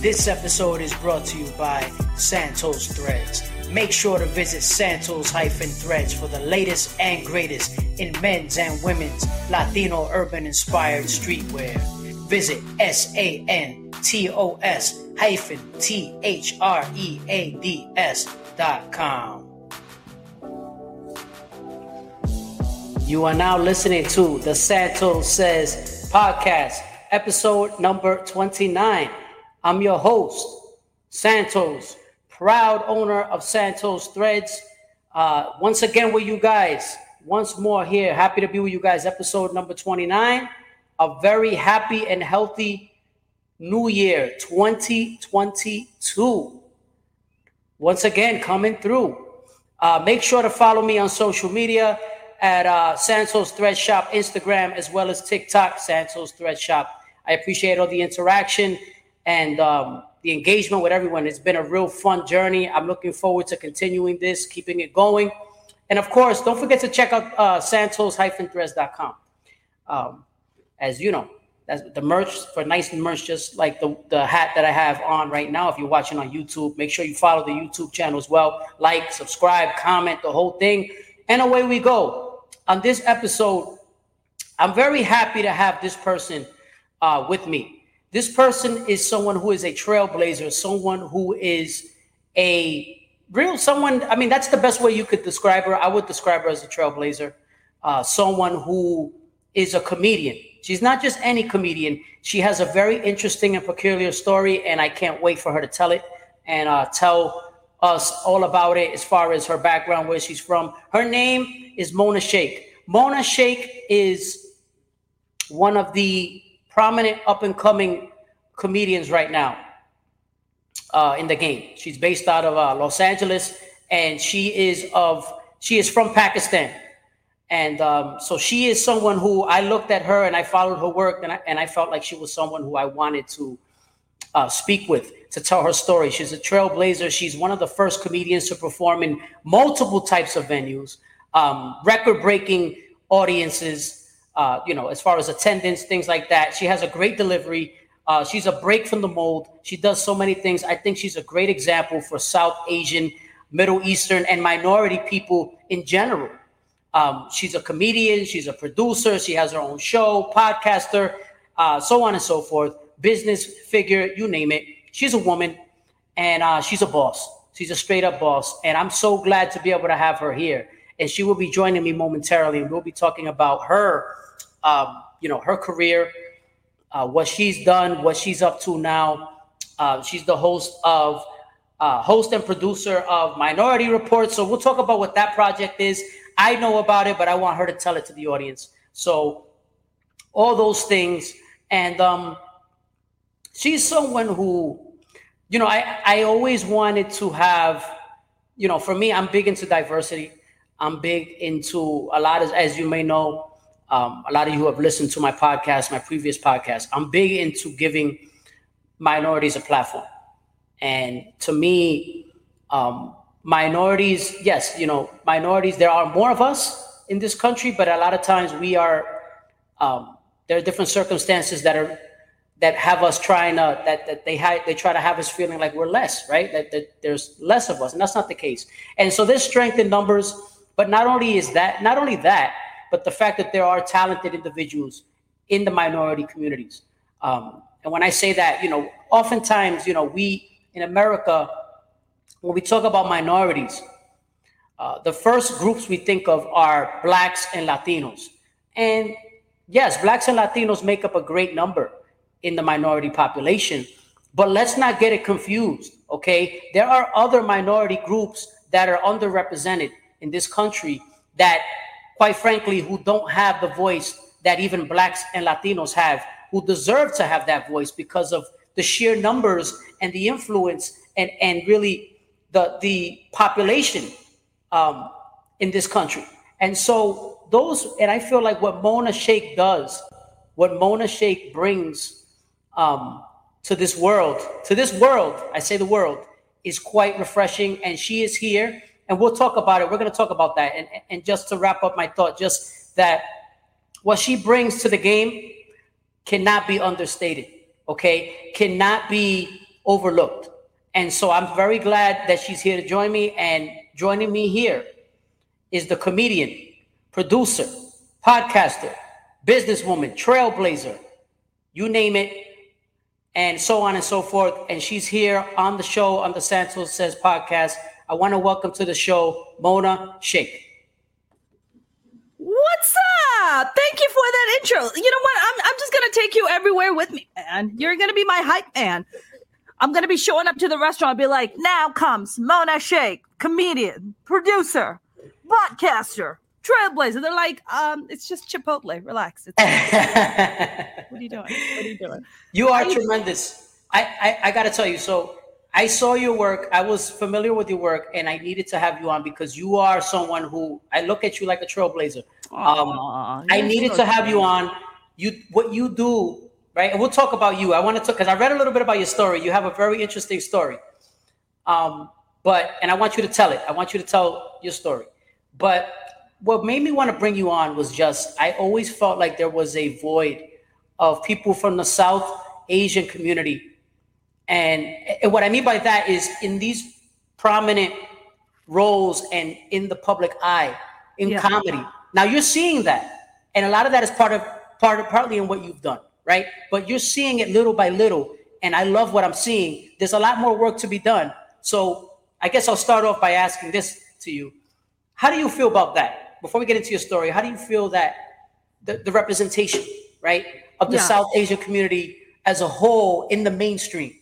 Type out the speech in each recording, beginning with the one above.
This episode is brought to you by Santos Threads. Make sure to visit Santos-Threads for the latest and greatest in men's and women's Latino urban inspired streetwear. Visit S-A-N-T-O-S hyphen T-H-R-E-A-D-S dot com. You are now listening to the Santos Says podcast, episode number 29. I'm your host, Santos, proud owner of Santos Threads. Uh, once again with you guys, once more here. Happy to be with you guys, episode number 29. A very happy and healthy new year 2022. Once again, coming through. Uh, make sure to follow me on social media at uh, Santos Thread Shop, Instagram, as well as TikTok, Santos Thread Shop. I appreciate all the interaction and um, the engagement with everyone. It's been a real fun journey. I'm looking forward to continuing this, keeping it going. And of course, don't forget to check out uh, santos-threads.com. Um, as you know, that's the merch for nice merch, just like the, the hat that I have on right now. If you're watching on YouTube, make sure you follow the YouTube channel as well. Like, subscribe, comment, the whole thing. And away we go. On this episode, I'm very happy to have this person uh, with me. This person is someone who is a trailblazer, someone who is a real someone. I mean, that's the best way you could describe her. I would describe her as a trailblazer, uh, someone who is a comedian. She's not just any comedian. She has a very interesting and peculiar story, and I can't wait for her to tell it and uh, tell us all about it as far as her background, where she's from. Her name is Mona Shaikh. Mona Shaikh is one of the prominent up and coming comedians right now uh, in the game. She's based out of uh, Los Angeles, and she is of she is from Pakistan, and um, so she is someone who I looked at her and I followed her work, and I, and I felt like she was someone who I wanted to uh, speak with to tell her story. She's a trailblazer. She's one of the first comedians to perform in multiple types of venues, um, record-breaking audiences uh, you know, as far as attendance, things like that. She has a great delivery. Uh, she's a break from the mold. She does so many things. I think she's a great example for South Asian, Middle Eastern, and minority people in general. Um, she's a comedian. She's a producer. She has her own show, podcaster, uh, so on and so forth. Business figure, you name it. She's a woman, and uh, she's a boss. She's a straight up boss, and I'm so glad to be able to have her here. And she will be joining me momentarily, and we'll be talking about her um, you know, her career, uh, what she's done, what she's up to now. Uh, she's the host of uh, host and producer of Minority Report. So we'll talk about what that project is. I know about it, but I want her to tell it to the audience. So all those things, and um, she's someone who, you know, I I always wanted to have, you know, for me, I'm big into diversity. I'm big into a lot of, as you may know, um, a lot of you have listened to my podcast, my previous podcast. I'm big into giving minorities a platform. And to me, um, minorities, yes, you know, minorities, there are more of us in this country, but a lot of times we are, um, there are different circumstances that are that have us trying to that, that they have they try to have us feeling like we're less right that, that there's less of us and that's not the case and so this strength in numbers but not only is that not only that but the fact that there are talented individuals in the minority communities. Um, and when I say that, you know, oftentimes, you know, we in America, when we talk about minorities, uh, the first groups we think of are blacks and Latinos. And yes, blacks and Latinos make up a great number in the minority population, but let's not get it confused, okay? There are other minority groups that are underrepresented in this country that quite frankly, who don't have the voice that even blacks and Latinos have, who deserve to have that voice because of the sheer numbers and the influence and, and really the, the population um, in this country. And so those, and I feel like what Mona Shaikh does, what Mona Shaikh brings um, to this world, to this world, I say the world, is quite refreshing. And she is here and we'll talk about it. We're going to talk about that. And, and just to wrap up my thought, just that what she brings to the game cannot be understated, okay? Cannot be overlooked. And so I'm very glad that she's here to join me. And joining me here is the comedian, producer, podcaster, businesswoman, trailblazer, you name it, and so on and so forth. And she's here on the show on the Santos Says podcast. I want to welcome to the show Mona Shaikh. What's up? Thank you for that intro. You know what? I'm, I'm just going to take you everywhere with me, man. You're going to be my hype man. I'm going to be showing up to the restaurant and be like, now comes Mona Shaikh, comedian, producer, broadcaster, trailblazer. They're like, um, it's just Chipotle. Relax. what are you doing? What are you doing? You are tremendous. I, I, I got to tell you. So I saw your work. I was familiar with your work, and I needed to have you on because you are someone who I look at you like a trailblazer. Um, I needed to have you on. You what you do right? And we'll talk about you. I want to talk because I read a little bit about your story. You have a very interesting story. Um, but and I want you to tell it. I want you to tell your story. But what made me want to bring you on was just I always felt like there was a void of people from the South Asian community. And, and what I mean by that is in these prominent roles and in the public eye in yeah. comedy. Now you're seeing that. And a lot of that is part of part of partly in what you've done right? But you're seeing it little by little. And I love what I'm seeing. There's a lot more work to be done. So I guess I'll start off by asking this to you. How do you feel about that? Before we get into your story, how do you feel that the, the representation, right, of the yeah. South Asian community as a whole in the mainstream?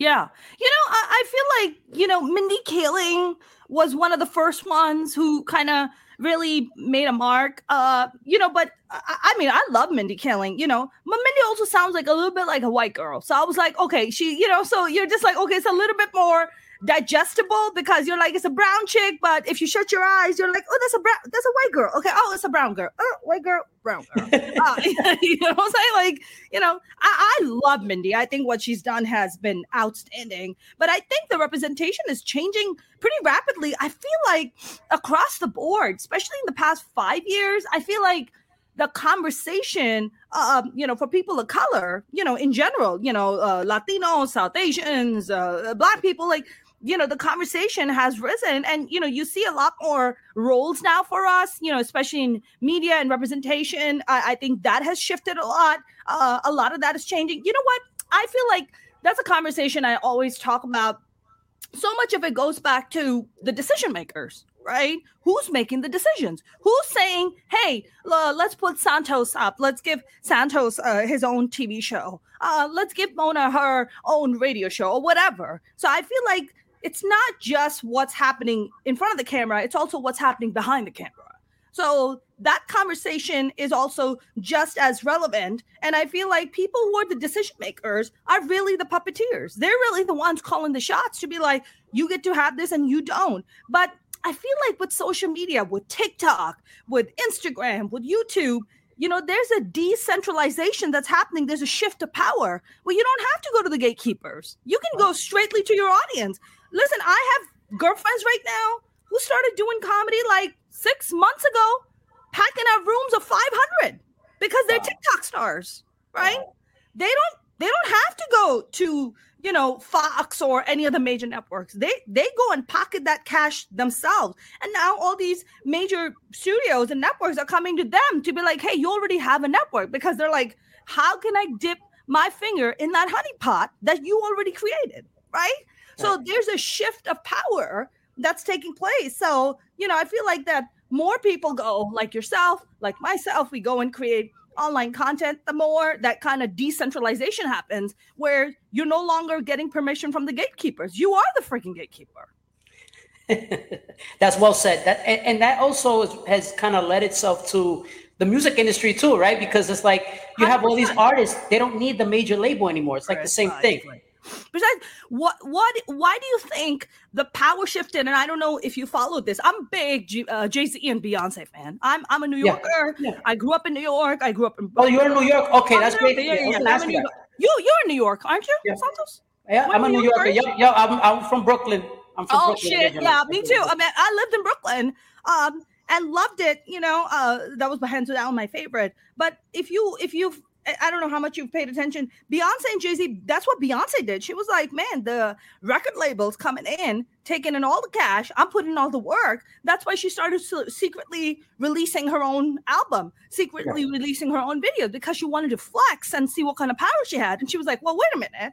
Yeah. You know, I, I feel like, you know, Mindy Kaling was one of the first ones who kind of really made a mark. Uh, you know, but I, I, mean, I love Mindy Kaling, you know, but Mindy also sounds like a little bit like a white girl. So I was like, okay, she, you know, so you're just like, okay, it's a little bit more digestible because you're like it's a brown chick, but if you shut your eyes, you're like, oh, that's a brown, that's a white girl. Okay, oh, it's a brown girl. Oh, white girl, brown girl. uh, you know what I'm saying? Like, you know, I, I love Mindy. I think what she's done has been outstanding. But I think the representation is changing pretty rapidly. I feel like across the board, especially in the past five years, I feel like the conversation, uh, you know, for people of color, you know, in general, you know, uh, Latinos, South Asians, uh, Black people, like you know the conversation has risen and you know you see a lot more roles now for us you know especially in media and representation. I, I think that has shifted a lot. Uh, a lot of that is changing. You know what? I feel like that's a conversation i always talk about. So much of it goes back to the decision makers right? Who's making the decisions? Who's saying hey uh, let's put santos up. Let's give santos uh, his own tv show. Uh, let's give mona her own radio show or whatever. So i feel like it's not just what's happening in front of the camera, it's also what's happening behind the camera. So that conversation is also just as relevant. And I feel like people who are the decision makers are really the puppeteers. They're really the ones calling the shots to be like, you get to have this and you don't. But I feel like with social media, with TikTok, with Instagram, with YouTube, you know, there's a decentralization that's happening. There's a shift of power where you don't have to go to the gatekeepers. You can go straightly to your audience. Listen, I have girlfriends right now who started doing comedy like six months ago, packing out rooms of 500 because they're wow. TikTok stars, right? Wow. They don't they don't have to go to you know Fox or any of the major networks. They they go and pocket that cash themselves. And now all these major studios and networks are coming to them to be like, hey, you already have a network because they're like, how can I dip my finger in that honey pot that you already created, right? So there's a shift of power that's taking place. So, you know, I feel like that more people go like yourself, like myself, we go and create online content, the more that kind of decentralization happens where you're no longer getting permission from the gatekeepers. You are the freaking gatekeeper. That's well said. That and, and that also is, has kind of led itself to the music industry too, right? Because it's like you have all these artists; they don't need the major label anymore. It's like the same thing. Besides, what what why do you think the power shifted? And I don't know if you followed this. I'm big G, uh, Jay Z and Beyonce fan. I'm I'm a New Yorker. Yeah. Yeah. I grew up in New York. I grew up in. Oh, you're in New York. Okay, I'm that's great. Yeah, yeah, yeah. You you're in New York, aren't you, yeah. Santos? Yeah, I'm a New Yorker. Yeah, yeah. I'm I'm from Brooklyn. I'm from oh Brooklyn, shit! Yeah, me too. I mean, I lived in Brooklyn. Um, and loved it. You know, uh, that was hands down my favorite. But if you if you I don't know how much you've paid attention. Beyonce and Jay Z, that's what Beyonce did. She was like, man, the record labels coming in, taking in all the cash. I'm putting in all the work. That's why she started secretly releasing her own album, secretly yeah. releasing her own videos because she wanted to flex and see what kind of power she had. And she was like, well, wait a minute.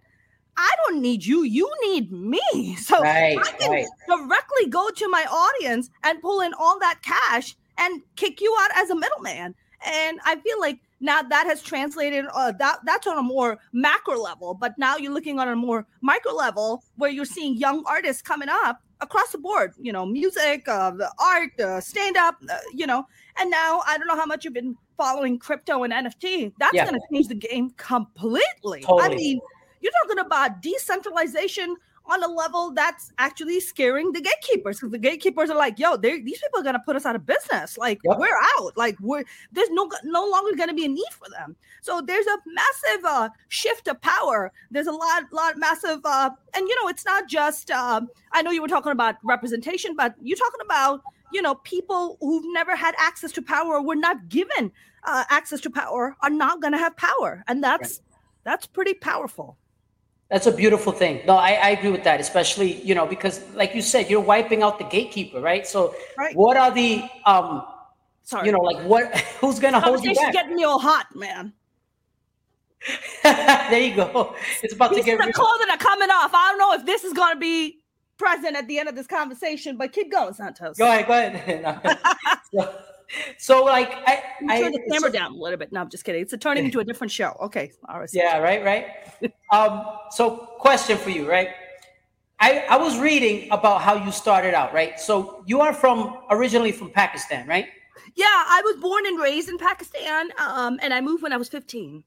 I don't need you. You need me. So right, I can right. directly go to my audience and pull in all that cash and kick you out as a middleman. And I feel like now that has translated uh, that that's on a more macro level but now you're looking on a more micro level where you're seeing young artists coming up across the board you know music uh, the art uh, stand up uh, you know and now i don't know how much you've been following crypto and nft that's yeah. going to change the game completely totally. i mean you're talking about decentralization on a level that's actually scaring the gatekeepers because the gatekeepers are like, yo, these people are gonna put us out of business. Like yep. we're out. Like we're there's no no longer gonna be a need for them. So there's a massive uh, shift of power. There's a lot lot massive uh, and you know it's not just uh, I know you were talking about representation, but you're talking about you know people who've never had access to power or were not given uh, access to power are not gonna have power, and that's right. that's pretty powerful. That's a beautiful thing. No, I, I agree with that, especially, you know, because like you said, you're wiping out the gatekeeper, right? So right. what are the um Sorry. you know, like what who's gonna hold you back? getting me all hot, man. there you go. It's about These to get the clothing are coming off. I don't know if this is gonna be present at the end of this conversation, but keep going, Santos. Go ahead, go ahead. so, so like I, I turn the camera down a little bit. No, I'm just kidding. It's a turning into a different show. Okay. All right. Yeah, right, right. um, so question for you, right? I, I was reading about how you started out, right? So you are from originally from Pakistan, right? Yeah, I was born and raised in Pakistan, um, and I moved when I was 15.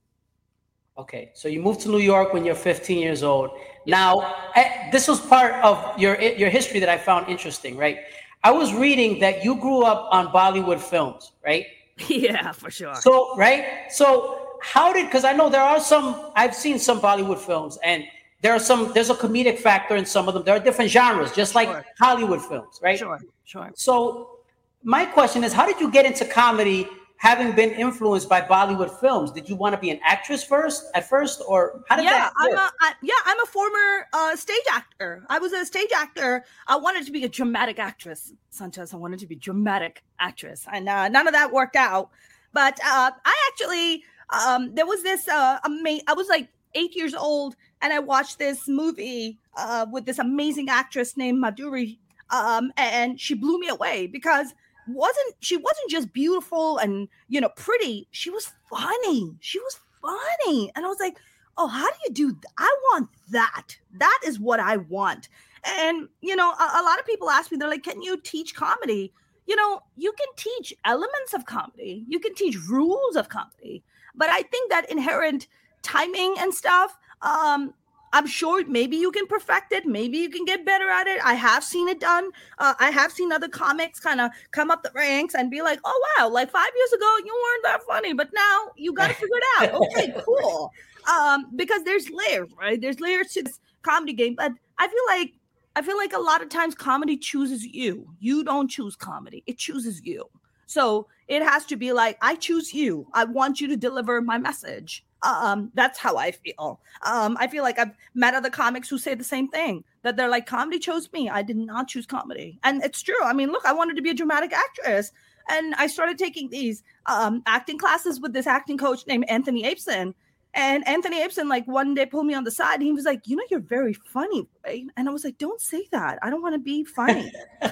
Okay, so you moved to New York when you're 15 years old. Now, I, eh, this was part of your your history that I found interesting, right? I was reading that you grew up on Bollywood films, right? Yeah, for sure. So, right? So, how did because I know there are some I've seen some Bollywood films and there are some there's a comedic factor in some of them. There are different genres, just like sure. Hollywood films, right? Sure, sure. So, my question is how did you get into comedy having been influenced by Bollywood films, did you want to be an actress first at first, or how did yeah, that? I'm a, I, yeah, I'm a former uh, stage actor. I was a stage actor. I wanted to be a dramatic actress, Sanchez. I wanted to be a dramatic actress, and uh, none of that worked out. But uh, I actually, um, there was this. Uh, ama- I was like eight years old, and I watched this movie uh, with this amazing actress named Madhuri, um, and she blew me away because wasn't she wasn't just beautiful and you know pretty. She was funny. She was funny. And i was like oh how do you do th- i want that. That is what i want. And you know a, a lot of people ask me they're like can you teach comedy? You know you can teach elements of comedy. You can teach rules of comedy. But i think that inherent timing and stuff um I'm sure maybe you can perfect it. Maybe you can get better at it. I have seen it done. Uh, I have seen other comics kind of come up the ranks and be like, oh, wow, like five years ago, you weren't that funny, but now you got to figure it out. Okay, cool. Um, because there's layers, right? There's layers to this comedy game. But I feel like, I feel like a lot of times comedy chooses you. You don't choose comedy, it chooses you. So it has to be like, I choose you. I want you to deliver my message. Um, that's how I feel. Um, I feel like I've met other comics who say the same thing that they're like, comedy chose me. I did not choose comedy. And it's true. I mean, look, I wanted to be a dramatic actress. And I started taking these um, acting classes with this acting coach named Anthony Abeson. And Anthony Abeson, like one day pulled me on the side and he was like, You know, you're very funny, right? And I was like, Don't say that. I don't want to be funny.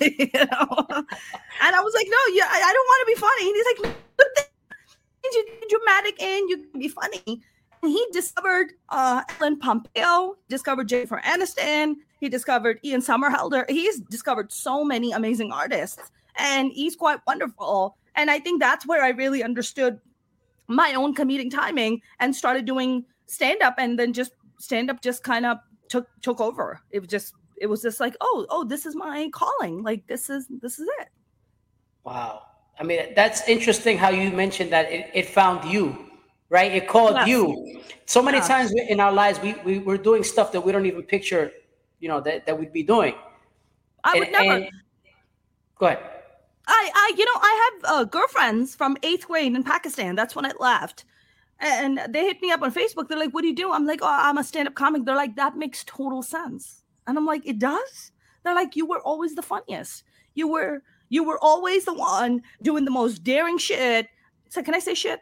you know? And I was like, No, yeah, I, I don't want to be funny. And he's like, you can be dramatic and you can be funny. And he discovered uh, Ellen Pompeo, discovered Jennifer Aniston, he discovered Ian Somerhalder. He's discovered so many amazing artists, and he's quite wonderful. And I think that's where I really understood my own comedic timing and started doing stand up, and then just stand up just kind of took took over. It was just it was just like, oh, oh, this is my calling. Like this is this is it. Wow. I mean, that's interesting how you mentioned that it, it found you, right? It called yes. you. So many times in our lives, we, we, we're doing stuff that we don't even picture, you know, that, that we'd be doing. I would never. And, go ahead. I, I, you know, I have uh, girlfriends from eighth grade in Pakistan. That's when I left. and they hit me up on Facebook. They're like, "What do you do?" I'm like, "Oh, I'm a stand-up comic." They're like, "That makes total sense," and I'm like, "It does." They're like, "You were always the funniest. You were you were always the one doing the most daring shit." So, can I say shit?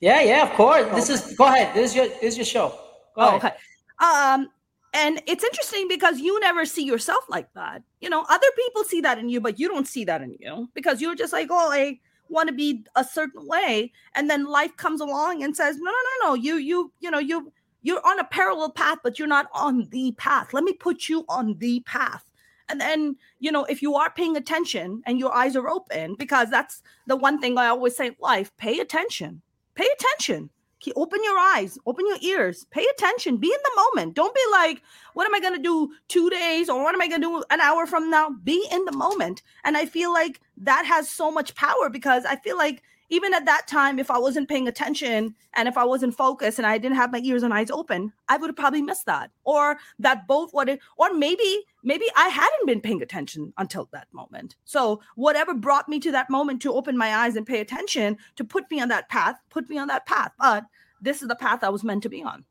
Yeah, yeah, of course. Oh, this is go ahead. This is your this is your show. Go oh, okay. Um, and it's interesting because you never see yourself like that. You know, other people see that in you, but you don't see that in you because you're just like, oh, I want to be a certain way, and then life comes along and says, no, no, no, no, you, you, you know, you, you're on a parallel path, but you're not on the path. Let me put you on the path. And then, you know, if you are paying attention and your eyes are open, because that's the one thing I always say life, pay attention. Pay attention open your eyes, open your ears, pay attention, be in the moment. Don't be like, what am I going to do two days or what am I going to do an hour from now? Be in the moment. And I feel like that has so much power because I feel like even at that time, if I wasn't paying attention and if I wasn't focused and I didn't have my ears and eyes open, I would have probably missed that. Or that both it, or maybe, maybe I hadn't been paying attention until that moment. So whatever brought me to that moment to open my eyes and pay attention to put me on that path, put me on that path. But this is the path I was meant to be on.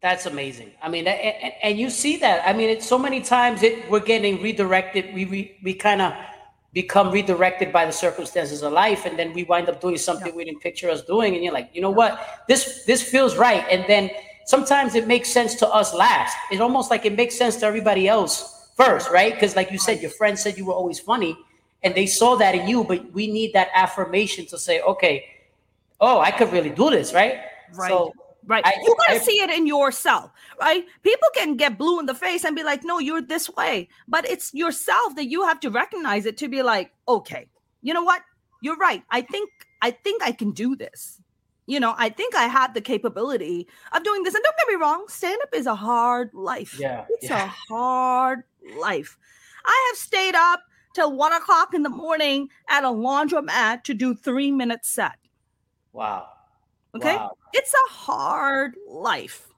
That's amazing. I mean, and, and you see that. I mean, it's so many times it we're getting redirected. We we, we kind of become redirected by the circumstances of life and then we wind up doing something yeah. we didn't picture us doing and you're like you know what? This this feels right. And then sometimes it makes sense to us last. It's almost like it makes sense to everybody else first right? Because like you said your friend said you were always funny and they saw that in you but we need that affirmation to say okay oh i could really do this right? Right. so Right. I, you got to see it in yourself, right? People can get blue in the face and be like, no, you're this way. But it's yourself that you have to recognize it to be like, okay, you know what? You're right. I think I think I can do this. You know, I think I have the capability of doing this. And don't get me wrong, stand up is a hard life. Yeah. It's yeah. a hard life. I have stayed up till one o'clock in the morning at a laundromat to do three minute set. Wow. Okay. Wow. It's a hard life.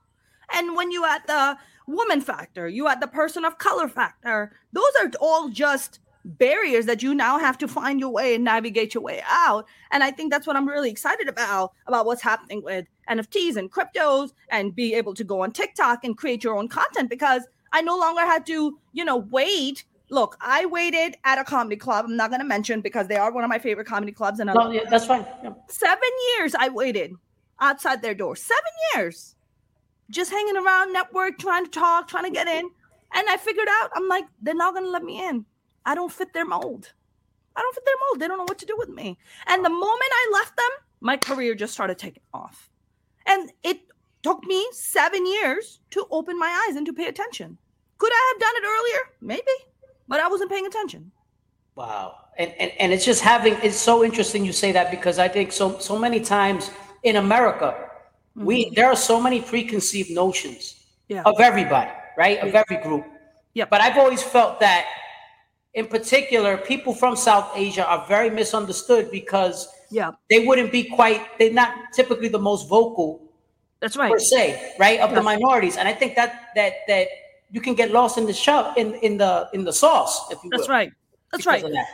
And when you add the woman factor, you add the person of color factor, those are all just barriers that you now have to find your way and navigate your way out. And I think that's what I'm really excited about about what's happening with NFTs and cryptos and be able to go on TikTok and create your own content because I no longer had to, you know, wait. Look, I waited at a comedy club. I'm not going to mention because they are one of my favorite comedy clubs. And no, yeah, that's fine. Yeah. Seven years I waited outside their door. Seven years. Just hanging around network, trying to talk, trying to get in. And I figured out, I'm like, they're not gonna let me in. I don't fit their mold. I don't fit their mold. They don't know what to do with me. And the moment I left them, my career just started taking off. And it took me seven years to open my eyes and to pay attention. Could I have done it earlier? Maybe, but I wasn't paying attention. Wow. And, and and it's just having it's so interesting you say that because I think so so many times in America, mm-hmm. we there are so many preconceived notions yeah. of everybody, right? Of every group. Yeah. But I've always felt that in particular, people from South Asia are very misunderstood because yeah. they wouldn't be quite they're not typically the most vocal that's right per se right of yes. the minorities and i think that that that you can get lost in the shop in in the in the sauce if you that's will, right that's right that.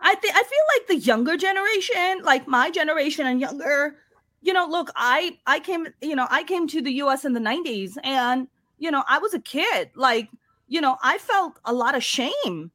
i think i feel like the younger generation like my generation and younger you know, look, I I came, you know, I came to the US in the 90s and you know, I was a kid. Like, you know, I felt a lot of shame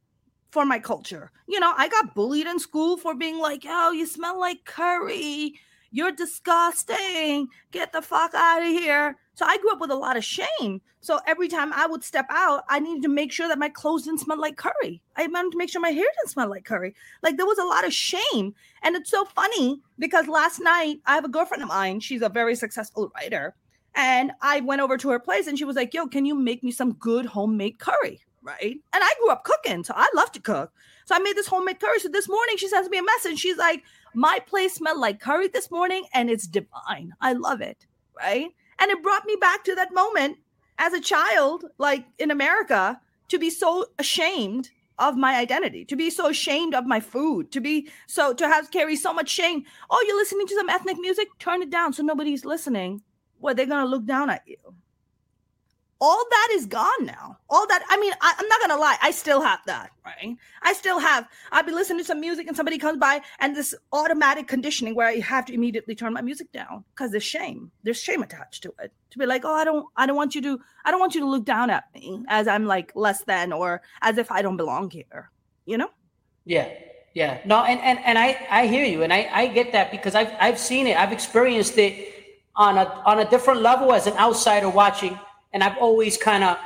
for my culture. You know, I got bullied in school for being like, "Oh, you smell like curry. You're disgusting. Get the fuck out of here." So I grew up with a lot of shame. So every time I would step out, I needed to make sure that my clothes didn't smell like curry. I wanted to make sure my hair didn't smell like curry. Like there was a lot of shame. And it's so funny because last night I have a girlfriend of mine. She's a very successful writer. And I went over to her place and she was like, Yo, can you make me some good homemade curry? Right. And I grew up cooking. So I love to cook. So I made this homemade curry. So this morning she sends me a message. She's like, My place smelled like curry this morning and it's divine. I love it. Right. And it brought me back to that moment as a child, like in America, to be so ashamed of my identity, to be so ashamed of my food, to be so to have carry so much shame. Oh, you're listening to some ethnic music? Turn it down so nobody's listening. Well, they're gonna look down at you. All that is gone now. All that, I mean, I, am not gonna lie, I still have that, right? I still have, I'll be listening to some music and somebody comes by and this automatic conditioning where I have to immediately turn my music down because there's shame. There's shame attached to it. To be like, oh, I don't, I don't want you to, I don't want you to look down at me as I'm like less than or as if I don't belong here, you know? Yeah. Yeah. No, and, and, and I, I hear you and I, I get that because I've, I've seen it. I've experienced it on a, on a different level as an outsider watching and I've always kind of,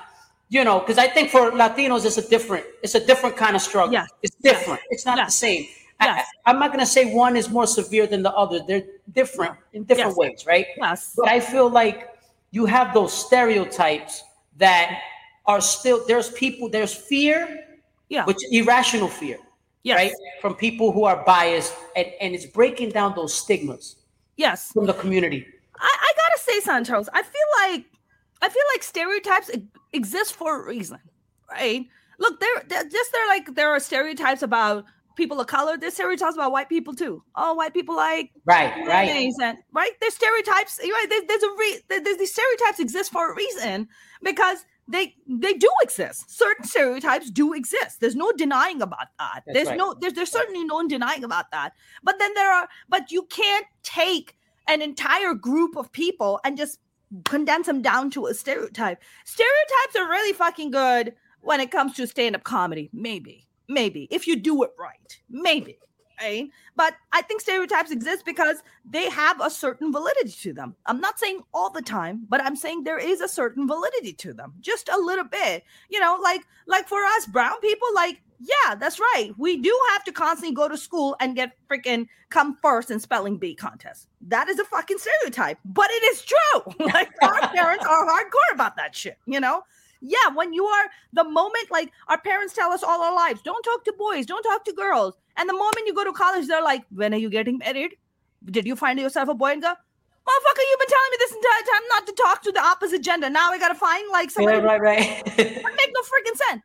you know, because I think for Latinos it's a different, it's a different kind of struggle. Yeah. It's different. Yes. It's not Yes. the same. Yes. I, I'm not gonna say one is more severe than the other. They're different in different Yes. ways, right? Yes. But I feel like you have those stereotypes that are still there's people there's fear, Yeah. which irrational fear, yes. right, from people who are biased, and and it's breaking down those stigmas Yes. from the community. I, I gotta say, Santos, I feel like I feel like stereotypes exist for a reason, right? Look, there, there just there like there are stereotypes about people of color. There's stereotypes about white people too. Oh, white people like Right, right. and right. There's stereotypes. Right? There's, there's a re- there- there's these stereotypes exist for a reason because they they do exist. Certain stereotypes do exist. There's no denying about that. That's there's right. no there's there's certainly no denying about that. But then there are but you can't take an entire group of people and just condense them down to a stereotype. Stereotypes are really fucking good when it comes to stand-up comedy. Maybe. Maybe. If you do it right. Maybe. Right? But I think stereotypes exist because they have a certain validity to them. I'm not saying all the time, but I'm saying there is a certain validity to them. Just a little bit. You know, like like for us brown people, like yeah, that's right. We do have to constantly go to school and get freaking come first in spelling bee contests. That is a fucking stereotype, but it is true. like our parents are hardcore about that shit, you know? Yeah, when you are the moment like our parents tell us all our lives, don't talk to boys, don't talk to girls. And the moment you go to college, they're like, when are you getting married? Did you find yourself a boy and go, motherfucker, you've been telling me this entire time not to talk to the opposite gender. Now I gotta find like somebody Right, right, right. that make no freaking sense.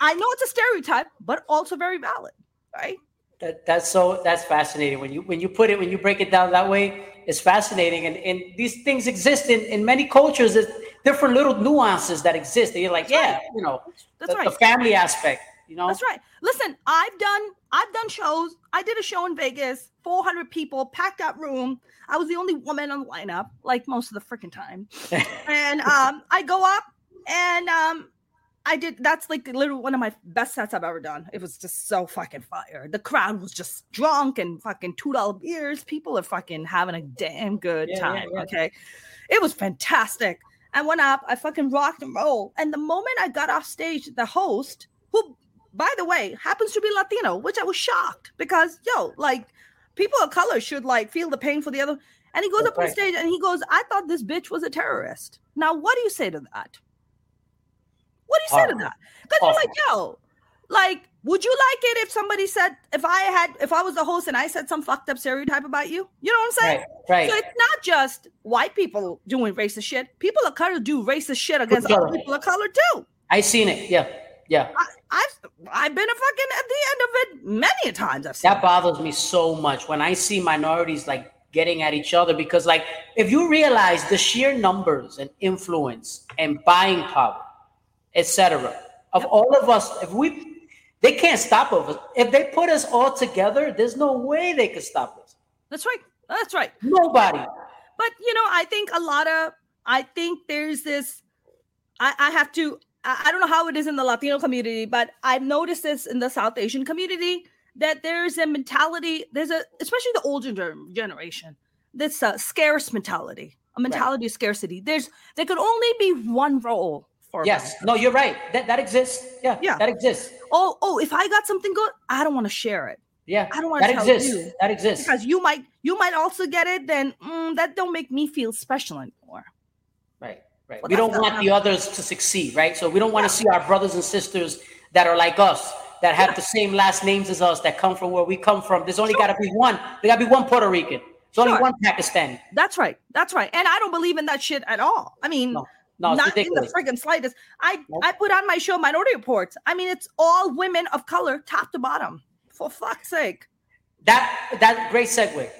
I know it's a stereotype, but also very valid, right? That, that's so that's fascinating when you when you put it when you break it down that way it's fascinating and, and these things exist in, in many cultures there's different little nuances that exist and you're like yeah you know That's the, right. the family aspect you know That's right. Listen, I've done I've done shows. I did a show in Vegas, 400 people, packed out room. I was the only woman on the lineup, like most of the freaking time. and um, I go up and um, I did. That's like literally one of my best sets I've ever done. It was just so fucking fire. The crowd was just drunk and fucking two dollar beers. People are fucking having a damn good Yeah, yeah, time. yeah. Okay, it was fantastic. I went up. I fucking rocked and rolled. And the moment I got off stage, the host, who by the way happens to be Latino, which I was shocked because yo, like people of color should like feel the pain for the other. And he goes That's up on stage and he goes, "I thought this bitch was a terrorist." Now, what do you say to that? What do you say to that? Because you're like, yo, like, would you like it if somebody said, if I had, if I was the host and I said some fucked up stereotype about you? You know what I'm saying? right right So it's not just white people doing racist shit. People of color do racist shit against other people of color too. i seen it yeah yeah I, I've I've been a fucking at the end of it many a times. I've seen. that bothers me so much when i see minorities like getting at each other because like if you realize the sheer numbers and influence and buying power etc of all of us if we they can't stop us. If they put us all together there's no way they could stop us. That's right. That's right. nobody. But you know, I think a lot of I think there's this I, I have to I, I don't know how it is in the Latino community, but I've noticed this in the South Asian community that there's a mentality, there's a especially the older generation, this uh, scarce mentality, a mentality of scarcity. There's there could only be one role for yes. no you're right. That, that exists. Yeah Yeah. that exists Oh, oh, if I got something good, I don't want to share it. yeah I don't wanna that tell exists you. that exists Because you might you might also get it, then mm, that don't make me feel special anymore. Right, right. Well, we don't want the others to succeed, right? So we don't want to see our brothers and sisters that are like us, that have the same last names as us, that come from where we come from. There's only got to be one. There got to be one Puerto Rican. There's only one Pakistani. That's right. That's right. And I don't believe in that shit at all. I mean, No, no, not in the friggin' slightest. I Nope. I put on my show Minority Reportz. I mean, it's all women of color, top to bottom. For fuck's sake. That that great segue.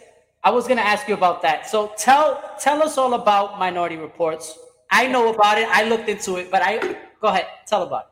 I was going to ask you about that. So tell tell us all about Minority Reportz. I know about it. I looked into it, but I go ahead, tell about it.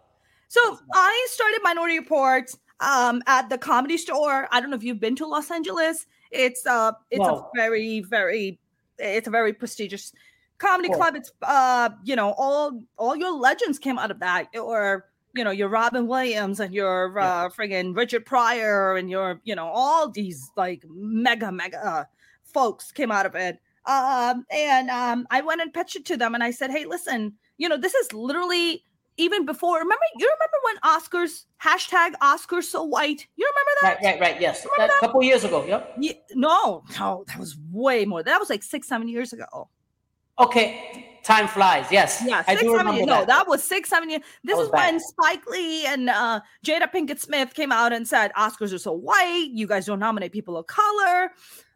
So I started Minority Reportz um, at the Comedy Store. I don't know if you've been to Los Angeles. It's uh, it's no. a very, very, it's a very prestigious comedy cool. club. It's uh, you know, all all your legends came out of that, or you know, your Robin Williams and your uh, friggin' Richard Pryor and your, you know, all these like mega, mega uh, folks came out of it. Um, and um, I went and pitched it to them and I said, hey, listen, you know, this is literally even before. Remember, you remember when Oscars hashtag Oscars so white? You remember that? Right, right, right. Yes, a couple years ago. Yep. Yeah, no, no, that was way more. That was like six, seven years ago. Okay, time flies. Yes, yeah, six, I do seven years. That. No, that was six, seven years. This is bad. when Spike Lee and uh, Jada Pinkett Smith came out and said Oscars are so white. You guys don't nominate people of color.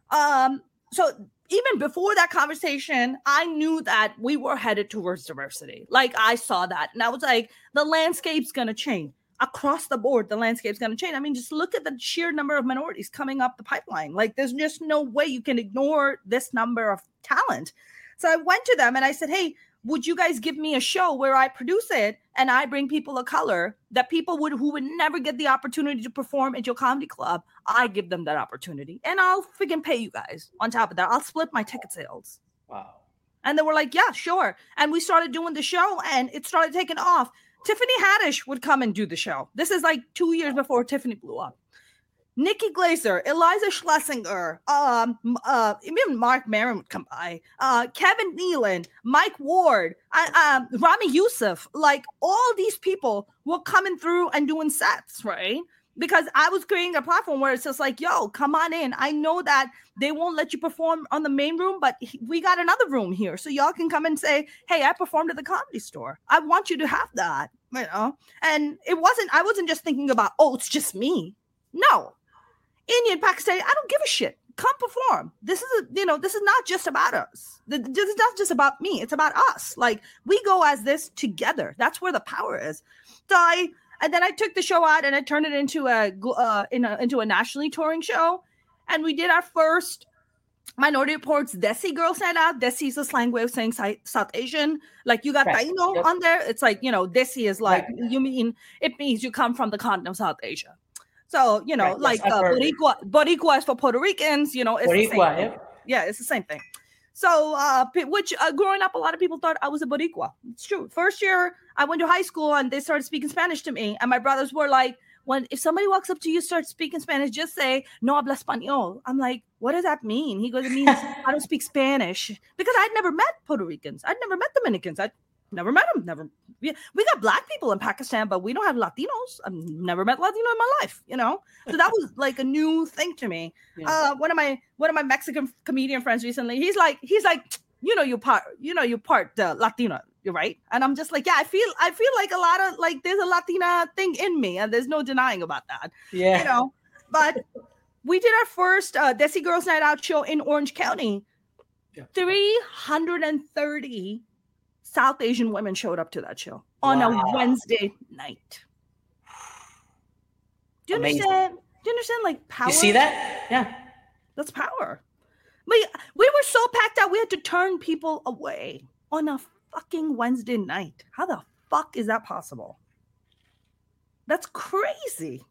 Um, so even before that conversation, I knew that we were headed towards diversity. Like I saw that, and I was like, the landscape's gonna change across the board. The landscape's gonna change. I mean, just look at the sheer number of minorities coming up the pipeline. Like, there's just no way you can ignore this number of talent. So I went to them and I said, Hey, would you guys give me a show where I produce it and I bring people of color that people would who would never get the opportunity to perform at your comedy club? I give them that opportunity and I'll freaking pay you guys on top of that. I'll split my ticket sales. Wow. And they were like, Yeah, sure. And we started doing the show and it started taking off. Tiffany Haddish would come and do the show. This is like two years before Tiffany blew up. Nikki Glazer, Iliza Shlesinger, um, uh, even Marc Maron would come by, uh, Kevin Nealon, Mike Ward, um, Ramy Youssef, like all these people were coming through and doing sets, right? Because I was creating a platform where it's just like, yo, come on in. I know that they won't let you perform on the main room, but we got another room here. So y'all can come and say, hey, I performed at the comedy store. I want you to have that, you know? And it wasn't, I wasn't just thinking about, oh, it's just me. No, Indian, Pakistani, I don't give a shit. Come perform. This is a, you know, this is not just about us. This is not just about me. It's about us. Like we go as this together. That's where the power is. So I, and then I took the show out and I turned it into a, uh, in a into a nationally touring show, and we did our first Minority Reportz Desi Girls Night Out. Desi is a slang way of saying South Asian. Like you got right. Taino yep. on there. It's like, you know, Desi is like, right. you mean, it means you come from the continent of South Asia. So, you know, right, like yes, uh, Boricua, Boricua is for Puerto Ricans, you know, it's Boricua, the same yeah. Thing. yeah, it's the same thing. So, uh, which uh, growing up, a lot of people thought I was a Boricua. It's true. First year, I went to high school and they started speaking Spanish to me, and my brothers were like, when if somebody walks up to you, start speaking Spanish, just say no habla español. I'm like, what does that mean? He goes, it means I don't speak Spanish because I'd never met Puerto Ricans. I'd never met Dominicans. I never met them. Never we, we got black people in Pakistan, but we don't have Latinos. I've never met Latino in my life, you know. So that was like a new thing to me. Yeah. Uh, one of my one of my Mexican comedian friends recently, he's like, he's like, you know, you part, you know, you part uh, Latino, you're right. And I'm just like, yeah, I feel, I feel like a lot of like there's a Latina thing in me, and there's no denying about that. Yeah, you know. But we did our first uh, Desi Girls Night Out show in Orange County. Yeah. 330 South Asian women showed up to that show on wow. a Wednesday night. Do you Amazing. understand? Do you understand? Like power. You see that? Yeah. That's power. We we were so packed out we had to turn people away on a fucking Wednesday night. How the fuck is that possible? That's crazy.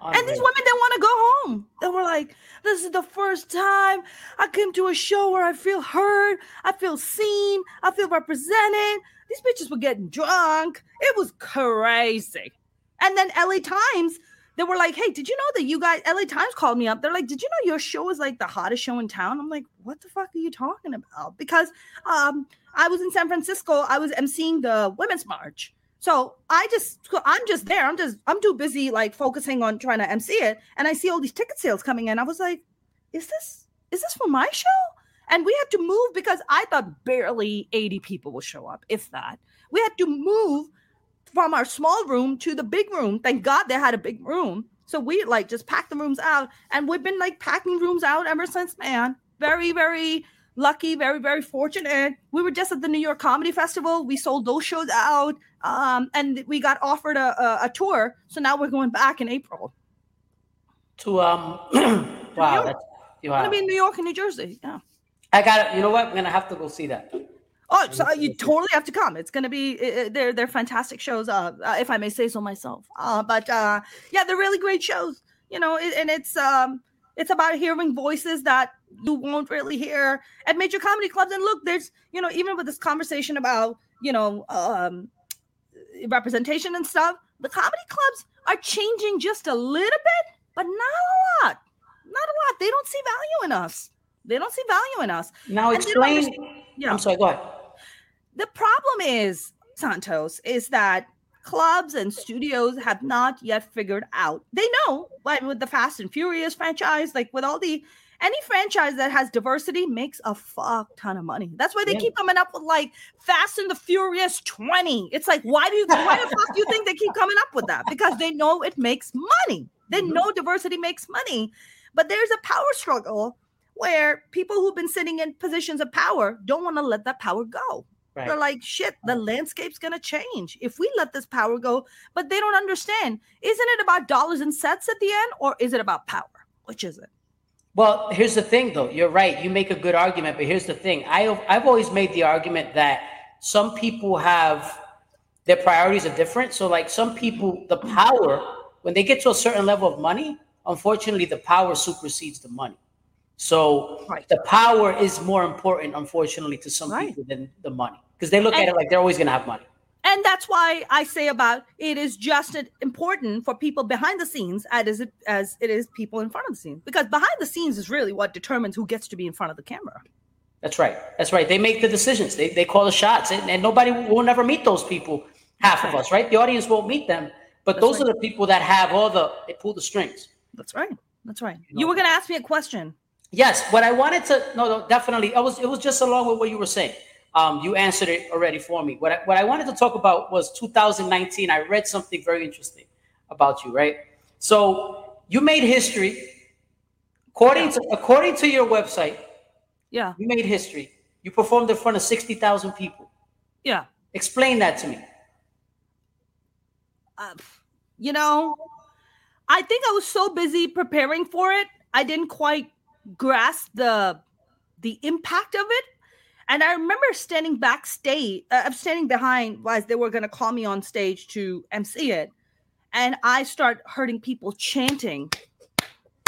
And these women didn't want to go home. They were like, this is the first time I came to a show where I feel heard, I feel seen, I feel represented. These bitches were getting drunk. It was crazy. And then LA Times, they were like, hey, did you know that you guys, LA Times called me up. They're like, did you know your show is like the hottest show in town? I'm like, what the fuck are you talking about? Because um, I was in San Francisco, I was emceeing the Women's March. So I just, I'm just there. I'm just, I'm too busy like focusing on trying to MC it. And I see all these ticket sales coming in. I was like, is this, is this for my show? And we had to move because I thought barely 80 people will show up, if that. We had to move from our small room to the big room. Thank God they had a big room. So we like just packed the rooms out. And we've been like packing rooms out ever since, man. Very, very lucky, very, very fortunate. We were just at the New York Comedy Festival. We sold those shows out. Um, and we got offered a, a, a, tour. So now we're going back in April. To um wow, that's wow. I'm gonna be in New York and New Jersey. Yeah. I got it. You know what? I'm gonna have to go see that. Oh, so you totally have to come. It's going to be they're they're fantastic shows. Uh, uh, if I may say so myself. Uh, but uh, yeah, they're really great shows. You know, and it's um, it's about hearing voices that you won't really hear at major comedy clubs. And look, there's you know even with this conversation about you know um, representation and stuff, the comedy clubs are changing just a little bit, but not a lot. Not a lot. They don't see value in us. They don't see value in us. Now explain. Yeah. I'm sorry. Go ahead. The problem is, Santos, is that clubs and studios have not yet figured out. They know, like with the Fast and Furious franchise, like with all the any franchise that has diversity makes a fuck ton of money. That's why they yeah. keep coming up with like Fast and the Furious 20. It's like, why do you why the fuck do you think they keep coming up with that? Because they know it makes money. They mm-hmm. know diversity makes money. But there's a power struggle where people who've been sitting in positions of power don't want to let that power go. Right. They're like, shit, the landscape's going to change if we let this power go. But they don't understand. Isn't it about dollars and cents at the end, or is it about power? Which is it? Well, here's the thing, though. You're right. You make a good argument, but here's the thing. I, I've always made the argument that some people have their priorities are different. So, like some people, the power, when they get to a certain level of money, unfortunately, the power supersedes the money. So right. the power is more important, unfortunately, to some right. people than the money because they look and, at it like they're always going to have money. And that's why I say about it is just important for people behind the scenes as it as it is people in front of the scenes because behind the scenes is really what determines who gets to be in front of the camera. That's right. That's right. They make the decisions. They, they call the shots, and, and nobody will never meet those people. Half of us, right? The audience won't meet them, but that's those right. are the people that have all the they pull the strings. That's right. That's right. You, know? you were going to ask me a question. Yes, what I wanted to no, no, definitely. It was it was just along with what you were saying. Um, you answered it already for me. What I, what I wanted to talk about was 2019. I read something very interesting about you, right? So you made history. According to according to your website, yeah, you made history. You performed in front of 60,000 people. Yeah. Explain that to me. Uh, you know, I think I was so busy preparing for it, I didn't quite grasp the the impact of it. And I remember standing backstage, uh, I'm standing behind as they were going to call me on stage to MC it. And I start hearing people chanting,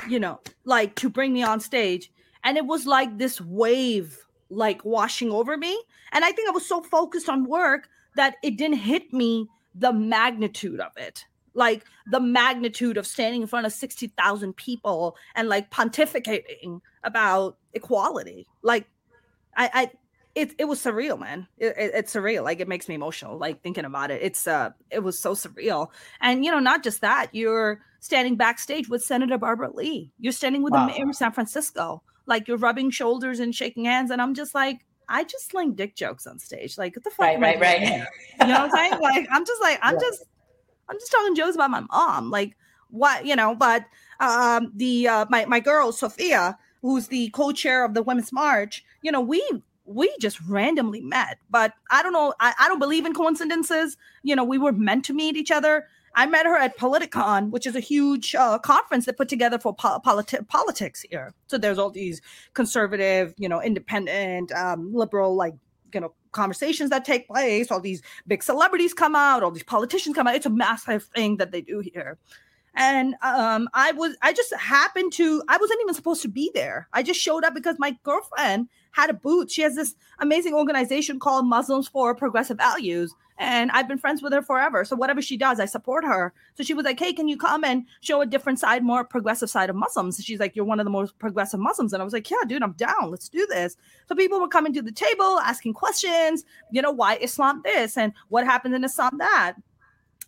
you know, like to bring me on stage. And it was like this wave, like washing over me. And I think I was so focused on work that it didn't hit me the magnitude of it like the magnitude of standing in front of 60,000 people and like pontificating about equality. Like, I, I, it, it was surreal, man. It, it, it's surreal. Like it makes me emotional. Like thinking about it, it's uh, it was so surreal. And you know, not just that, you're standing backstage with Senator Barbara Lee. You're standing with wow. the mayor of San Francisco. Like you're rubbing shoulders and shaking hands, and I'm just like, I just sling dick jokes on stage. Like, what the fuck? Right, right, right. You know what I'm saying? Like, I'm just like, I'm yeah. just I'm just talking jokes about my mom. Like what, you know, but um the uh my, my girl Sophia, who's the co-chair of the Women's March, you know, we we just randomly met. But I don't know, I, I don't believe in coincidences. You know, we were meant to meet each other. I met her at Politicon, which is a huge uh, conference that put together for po- politi- politics here. So there's all these conservative, you know, independent, um, liberal, like you know conversations that take place all these big celebrities come out all these politicians come out it's a massive thing that they do here and um, i was i just happened to i wasn't even supposed to be there i just showed up because my girlfriend had a booth she has this amazing organization called muslims for progressive values and I've been friends with her forever. So whatever she does, I support her. So she was like, "Hey, can you come and show a different side, more progressive side of Muslims?" And she's like, "You're one of the most progressive Muslims," and I was like, "Yeah, dude, I'm down. Let's do this." So people were coming to the table asking questions. You know, why Islam this and what happened in Islam that.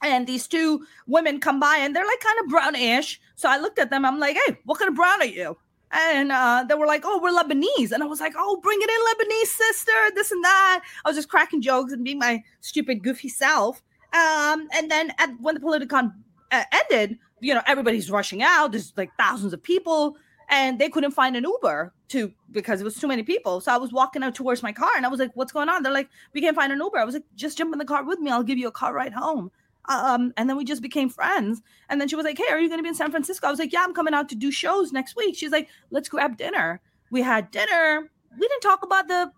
And these two women come by and they're like kind of brownish. So I looked at them. I'm like, "Hey, what kind of brown are you?" And uh, they were like, "Oh, we're Lebanese," and I was like, "Oh, bring it in, Lebanese sister," this and that. I was just cracking jokes and being my stupid, goofy self. Um, and then at, when the Politicon uh, ended, you know, everybody's rushing out. There's like thousands of people, and they couldn't find an Uber to because it was too many people. So I was walking out towards my car, and I was like, "What's going on?" They're like, "We can't find an Uber." I was like, "Just jump in the car with me. I'll give you a car ride home." Um, and then we just became friends. And then she was like, Hey, are you going to be in San Francisco? I was like, Yeah, I'm coming out to do shows next week. She's like, Let's grab dinner. We had dinner. We didn't talk about the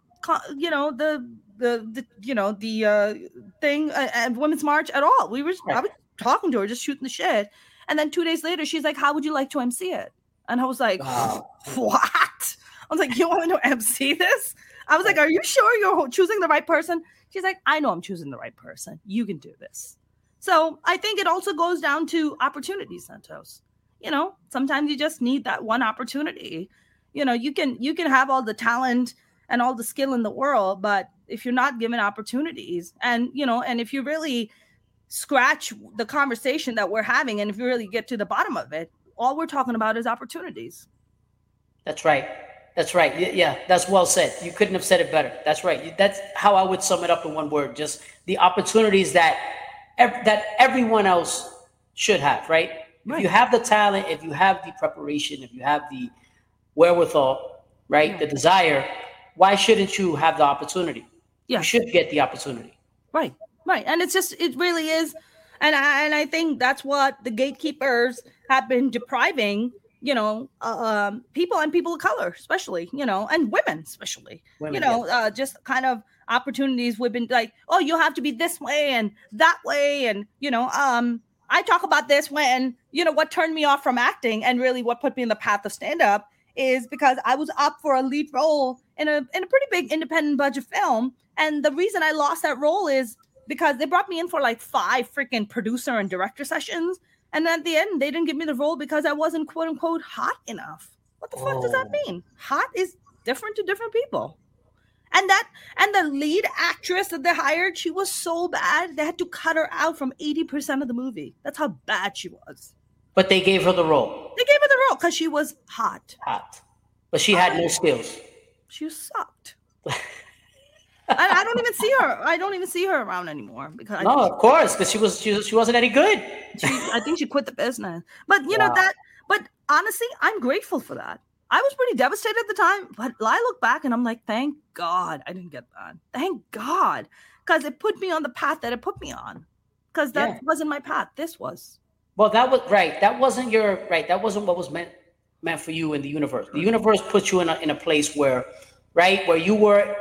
you know, the the, the you know the uh, thing uh, Women's March at all. We were right. I was talking to her, just shooting the shit, and then two days later, she's like, "How would you like to MC it?" And I was like, wow. "What?" I was like, "You want to MC this?" I was like, "Are you sure you're choosing the right person?" She's like, "I know I'm choosing the right person. You can do this." So I think it also goes down to opportunity, Santos. You know, sometimes you just need that one opportunity. You know, you can you can have all the talent and all the skill in the world, but if you're not given opportunities, and you know, and if you really scratch the conversation that we're having, and if you really get to the bottom of it, all we're talking about is opportunities. That's right. That's right. Yeah, that's well said. You couldn't have said it better. That's right. That's how I would sum it up in one word. Just the opportunities that that everyone else should have. Right? right. If you have the talent, if you have the preparation, if you have the wherewithal, right, yeah. the desire, why shouldn't you have the opportunity? Yeah. You should get the opportunity. Right. Right. And it's just it really is and I, and I think that's what the gatekeepers have been depriving you know uh, um, people and people of color especially you know and women especially women, you know yeah. uh, just kind of opportunities we've been like oh you have to be this way and that way and you know um i talk about this when you know what turned me off from acting and really what put me in the path of stand up is because i was up for a lead role in a in a pretty big independent budget film and the reason i lost that role is because they brought me in for like five freaking producer and director sessions. And at the end, they didn't give me the role because I wasn't quote unquote hot enough. What the oh. fuck does that oh. mean? Hot is different to different people. And that and the lead actress that they hired, she was so bad they had to cut her out from 80% of the movie. That's how bad she was. But they gave her the role. They gave her the role because she was hot. Hot. But she had no skills. She sucked. I, I, don't even see her. I don't even see her around anymore because no, of course, because she was she, she wasn't any good. She, I think she quit the business. But you wow. know that. But honestly, I'm grateful for that. I was pretty devastated at the time, but I look back and I'm like, thank God I didn't get that. Thank God, because it put me on the path that it put me on. Because that yeah. wasn't my path. This was. Well, that was right. That wasn't your right. That wasn't what was meant meant for you in the universe. The universe put you in a, in a place where, right, where you were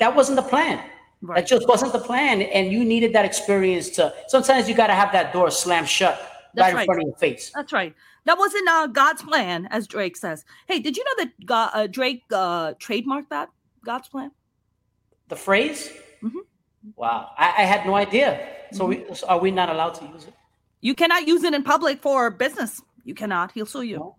that wasn't the plan. Right. That just wasn't the plan. And you needed that experience to sometimes you got to have that door slammed shut right, in front of your face. That's right. That wasn't uh, God's plan, as Drake says. Hey, did you know that God, uh, Drake uh, trademarked that God's plan? The phrase? Mm-hmm. Wow, I, I, had no idea. So, mm-hmm. we, so are we not allowed to use it? You cannot use it in public for business. You cannot. He'll sue you. No?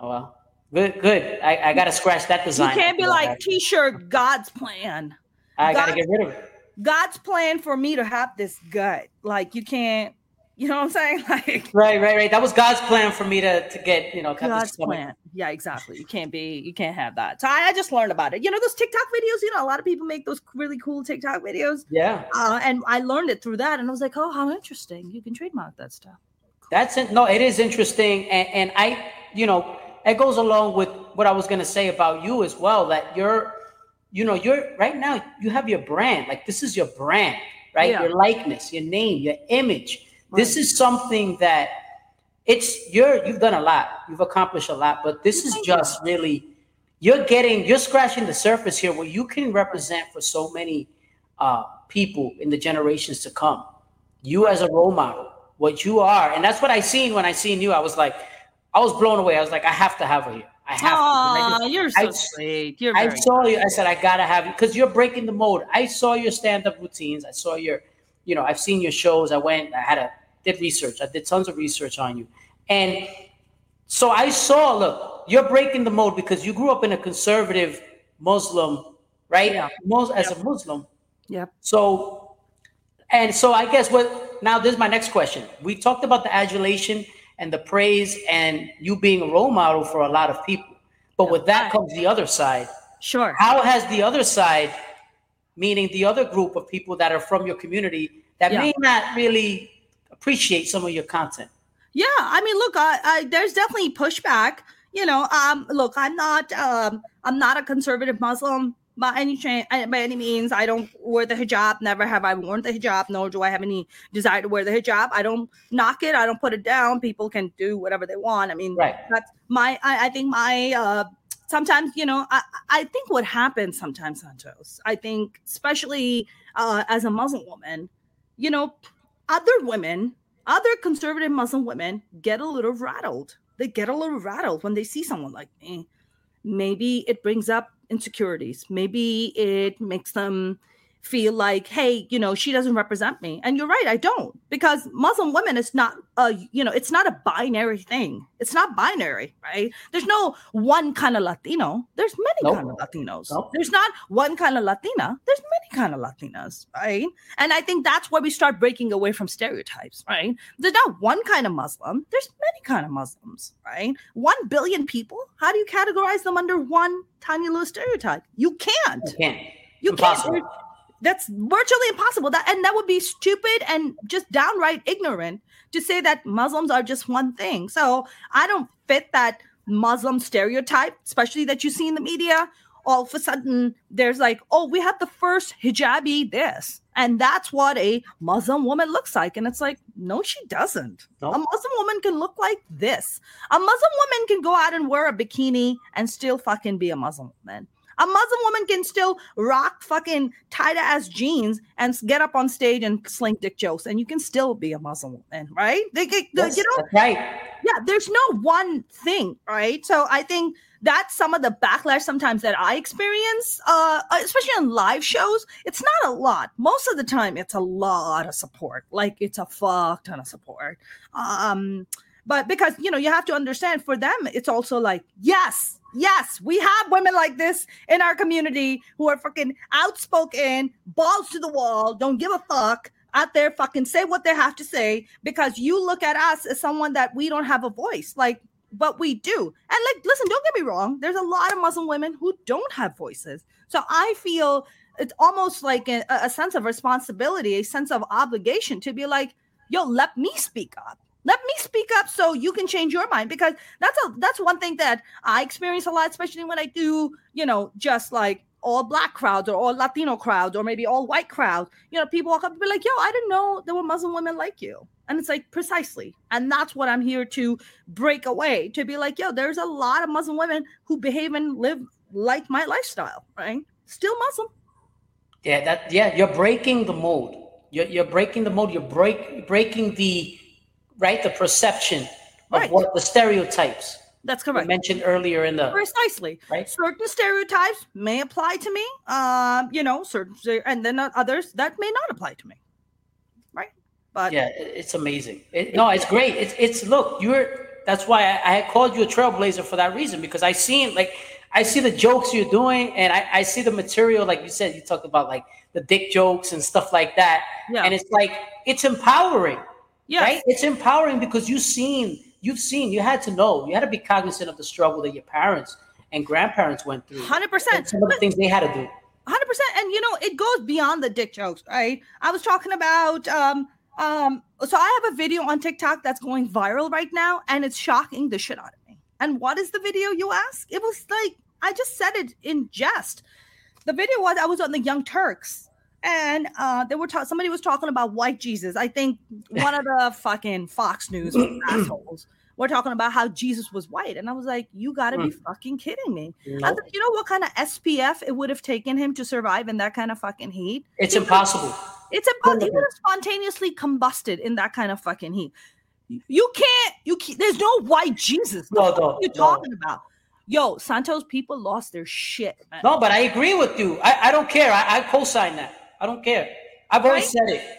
Oh well. Good, good. I, I got to scratch that design. You can't be like T-shirt God's plan. I got to get rid of it. God's plan for me to have this gut. Like you can't. You know what I'm saying? Like right, right, right. That was God's plan for me to to get you know God's plan. Yeah, exactly. You can't be. You can't have that. So I, I, just learned about it. You know those TikTok videos. You know a lot of people make those really cool TikTok videos. Yeah. Uh, and I learned it through that, and I was like, oh, how interesting. You can trademark that stuff. That's it. No, it is interesting, and and I, you know it goes along with what I was going to say about you as well that you're you know you're right now you have your brand like this is your brand right yeah. your likeness your name your image right. this is something that it's you're you've done a lot you've accomplished a lot but this is just really you're getting you're scratching the surface here where you can represent for so many uh, people in the generations to come you as a role model what you are and that's what i seen when i seen you i was like I was blown away. I was like, I have to have her here. I have Aww, to. you're so I, sweet. You're I saw you. I said, I gotta have you because you're breaking the mold. I saw your stand-up routines. I saw your, you know, I've seen your shows. I went, I had a did research. I did tons of research on you. And so I saw, look, you're breaking the mold because you grew up in a conservative Muslim, right? Yeah. Most as a Muslim. Yeah. So, and so I guess what now this is my next question. We talked about the adulation and the praise and you being a role model for a lot of people. But with that comes the other side. Sure. How has the other side, meaning the other group of people that are from your community that yeah. may not really appreciate some of your content? Yeah, I mean, look, I, I, there's definitely pushback. You know, um, look, I'm not, um, I'm not a conservative Muslim by any chance, by any means. I don't wear the hijab. Never have I worn the hijab. Nor do I have any desire to wear the hijab. I don't knock it. I don't put it down. People can do whatever they want. I mean, right. that's my. I, I think my uh, sometimes you know I, I think what happens sometimes santos i think especially uh, as a muslim woman you know other women other conservative muslim women get a little rattled. They get a little rattled when they see someone like me. Maybe it brings up insecurities. Maybe it makes them feel like hey you know she doesn't represent me. And you're right i don't because muslim women is not a you know it's not a binary thing. It's not binary right? There's no one kind of latino. There's many nope. kind of latinos. Nope. there's not one kind of latina. There's many kind of latinas right? And i think that's where we start breaking away from stereotypes right? There's not one kind of muslim. There's many kind of muslims right? One billion people? How do you categorize them under one tiny little stereotype? You can't. You can't. You Impossible. can't that's virtually impossible. That and that would be stupid and just downright ignorant to say that muslims are just one thing. So i don't fit that muslim stereotype especially that you see in the media. All of a sudden there's like oh we have the first hijabi this. And that's what a muslim woman looks like. And it's like no she doesn't. Nope. a muslim woman can look like this. A muslim woman can go out and wear a bikini and still fucking be a muslim woman a Muslim woman can still rock fucking tight ass jeans and get up on stage and sling dick jokes, and you can still be a Muslim woman, right? They get, yes, you know, right. Yeah, there's no one thing, right? So I think that's some of the backlash sometimes that I experience, uh, especially on live shows. It's not a lot. Most of the time, it's a lot of support. Like it's a fuck ton of support. Um, but because you know, you have to understand for them, it's also like, yes, Yes, we have women like this in our community who are fucking outspoken, balls to the wall, don't give a fuck, out there fucking say what they have to say because you look at us as someone that we don't have a voice. Like, but we do. And like, listen, don't get me wrong. There's a lot of Muslim women who don't have voices. So I feel it's almost like a, a sense of responsibility, a sense of obligation to be like, yo, let me speak up let me speak up so you can change your mind because that's a that's one thing that i experience a lot especially when i do you know just like all black crowds or all latino crowds or maybe all white crowds. You know people walk up and be like yo i didn't know there were muslim women like you. And it's like precisely. And that's what i'm here to break away to be like yo there's a lot of muslim women who behave and live like my lifestyle right? Still muslim. Yeah that yeah you're breaking the mold. You're, you're breaking the mold. You're break breaking the right? The perception of right. what the stereotypes. That's correct. mentioned earlier in the precisely right. Certain stereotypes may apply to me, um, you know, certain, and then others that may not apply to me, right? But yeah, it's amazing. It, no, it's great. It's it's look, you're. That's why I, I called you a trailblazer for that reason because I seen like I see the jokes you're doing, and I, I see the material, like you said, you talked about like the dick jokes and stuff like that. Yeah. And it's like it's empowering. Yes. Right? It's empowering because you've seen, you've seen, you had to know, you had to be cognizant of the struggle that your parents and grandparents went through. 100%. some of the things they had to do. 100%. And you know, it goes beyond the dick jokes, right? I was talking about, um, um, so I have a video on TikTok that's going viral right now, and it's shocking the shit out of me. And what is the video, you ask? It was like, I just said it in jest. The video was I was on the Young Turks and uh, they were talking. Somebody was talking about white Jesus. I think one of the fucking Fox News assholes were talking about how Jesus was white, and I was like, "You got to be hmm. fucking kidding me!" Nope. you know what kind of SPF it would have taken him to survive in that kind of fucking heat? It's he impossible. it's impossible. He would have spontaneously combusted in that kind of fucking heat. You can't. You can't, there's no white Jesus. No, no, what are you no. talking about? Yo, Santos people lost their shit. Man. No, but I agree with you. I, I don't care. I, I co-sign that. I don't care. I've already right? said it.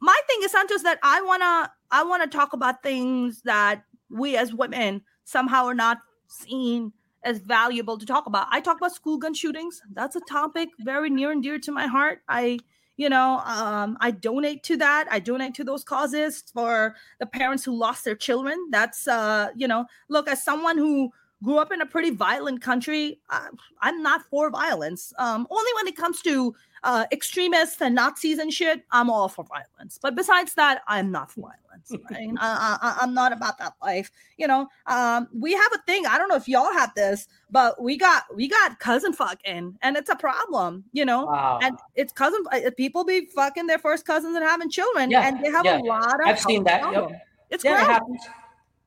My thing is, Santos, that I wanna I wanna talk about things that we as women somehow are not seen as valuable to talk about. I talk about school gun shootings. That's a topic very near and dear to my heart. I you know um, i donate to that i donate to those causes for the parents who lost their children that's uh, you know look as someone who grew up in a pretty violent country uh, i'm not for violence um, only when it comes to uh, extremists and Nazis and shit, I'm all for violence. But besides that, I'm not for violence. Right? I, am not about that life. You know, um, we have a thing. I don't know if y'all have this, but we got we got cousin fucking, and it's a problem. You know, wow. and it's cousin uh, people be fucking their first cousins and having children, yeah, and they have yeah. a lot of. I've seen that. Yep. It's yeah, gross. It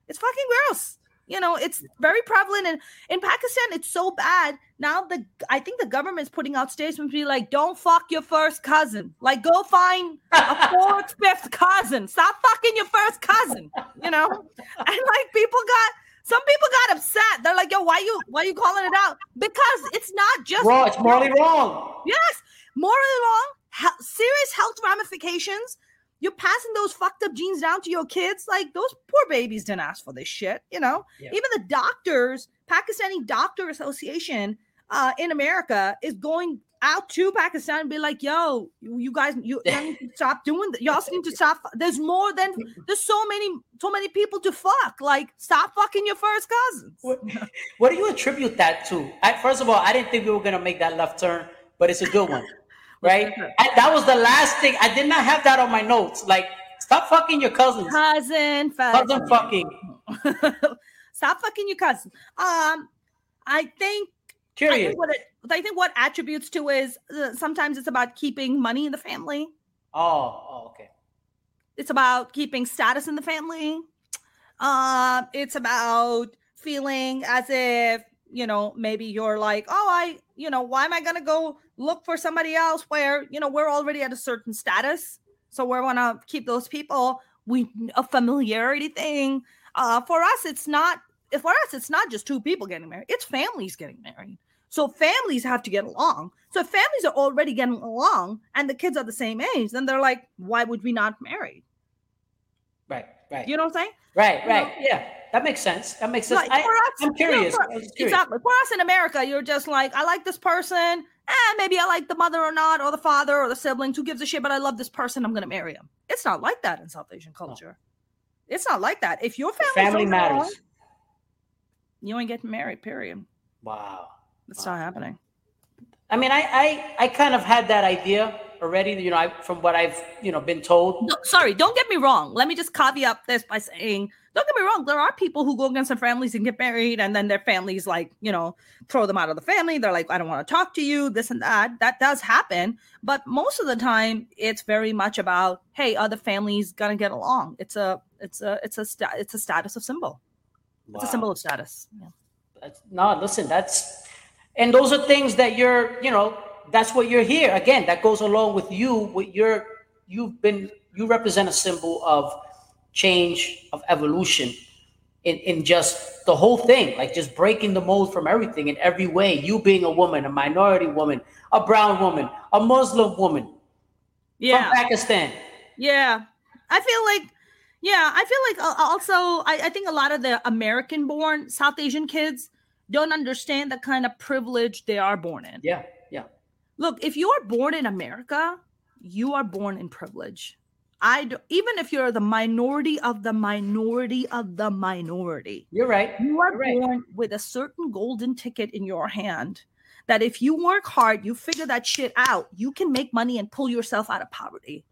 it's fucking gross. You know, it's very prevalent and in Pakistan, it's so bad. Now the I think the government is putting out statements be like, don't fuck your first cousin. Like go find a fourth, fifth cousin. Stop fucking your first cousin. You know? And like people got some people got upset. They're like, yo, why you why you calling it out? Because it's not just wrong, it's morally wrong. Yes, morally wrong, he- serious health ramifications you're passing those fucked up genes down to your kids. Like those poor babies didn't ask for this shit, you know. Yeah. Even the doctors, Pakistani Doctor Association uh, in America is going out to Pakistan and be like, "Yo, you, guys, you, you need to stop doing that. Y'all need to stop. There's more than there's so many, so many people to fuck. Like, stop fucking your first cousins." What, what do you attribute that to? I, first of all, I didn't think we were gonna make that left turn, but it's a good one right? I, that was the last thing. I did not have that on my notes. Like, stop fucking your cousins. Cousin, cousin fucking. stop fucking your cousin. Um, I think. Curious. I think what it, I think what attributes to is uh, sometimes it's about keeping money in the family. Oh, oh, okay. It's about keeping status in the family. Uh, it's about feeling as if you know maybe you're like, oh, I, you know, why am I gonna go look for somebody else where you know we're already at a certain status? So we want to keep those people. We a familiarity thing. Uh for us it's not for us it's not just two people getting married it's families getting married. So families have to get along. So if families are already getting along and the kids are the same age then they're like why would we not marry? Right right. You know what i'm saying? Right right you know? yeah that makes sense. That makes sense. Like, I, am curious. You know, for, curious. Exactly. For us in America, you're just like, I like this person eh, maybe I like the mother or not, or the father or the siblings. Who gives a shit? But I love this person. I'm going to marry him. It's not like that in South Asian culture. No. It's not like that. If your family matters, wrong, you ain't getting married. Period. Wow, That's wow. not happening. I mean, I, I I kind of had that idea already. You know, I, from what I've you know been told. No, sorry, don't get me wrong. Let me just caveat this by saying don't get me wrong, there are people who go against their families and get married, and then their families like, you know, throw them out of the family. They're like, I don't want to talk to you, this and that. That does happen. But most of the time, it's very much about, hey, are the families gonna get along? It's a it's a it's a sta- it's a status of symbol. Wow. It's a symbol of status. Yeah. That's, no, listen, that's and those are things that you're, you know, that's what you're here. Again, that goes along with you, with your you've been you represent a symbol of change of evolution in, in just the whole thing, like just breaking the mold from everything in every way. You being a woman, a minority woman, a brown woman, a Muslim woman yeah. from Pakistan. Yeah. I feel like, yeah, I feel like uh, also, I, I think a lot of the American born South Asian kids don't understand the kind of privilege they are born in. Yeah. Yeah. Look, if you are born in America, you are born in privilege. I do, even if you're the minority of the minority of the minority, you're right. You are born with a certain golden ticket in your hand that if you work hard, you figure that shit out, you can make money and pull yourself out of poverty.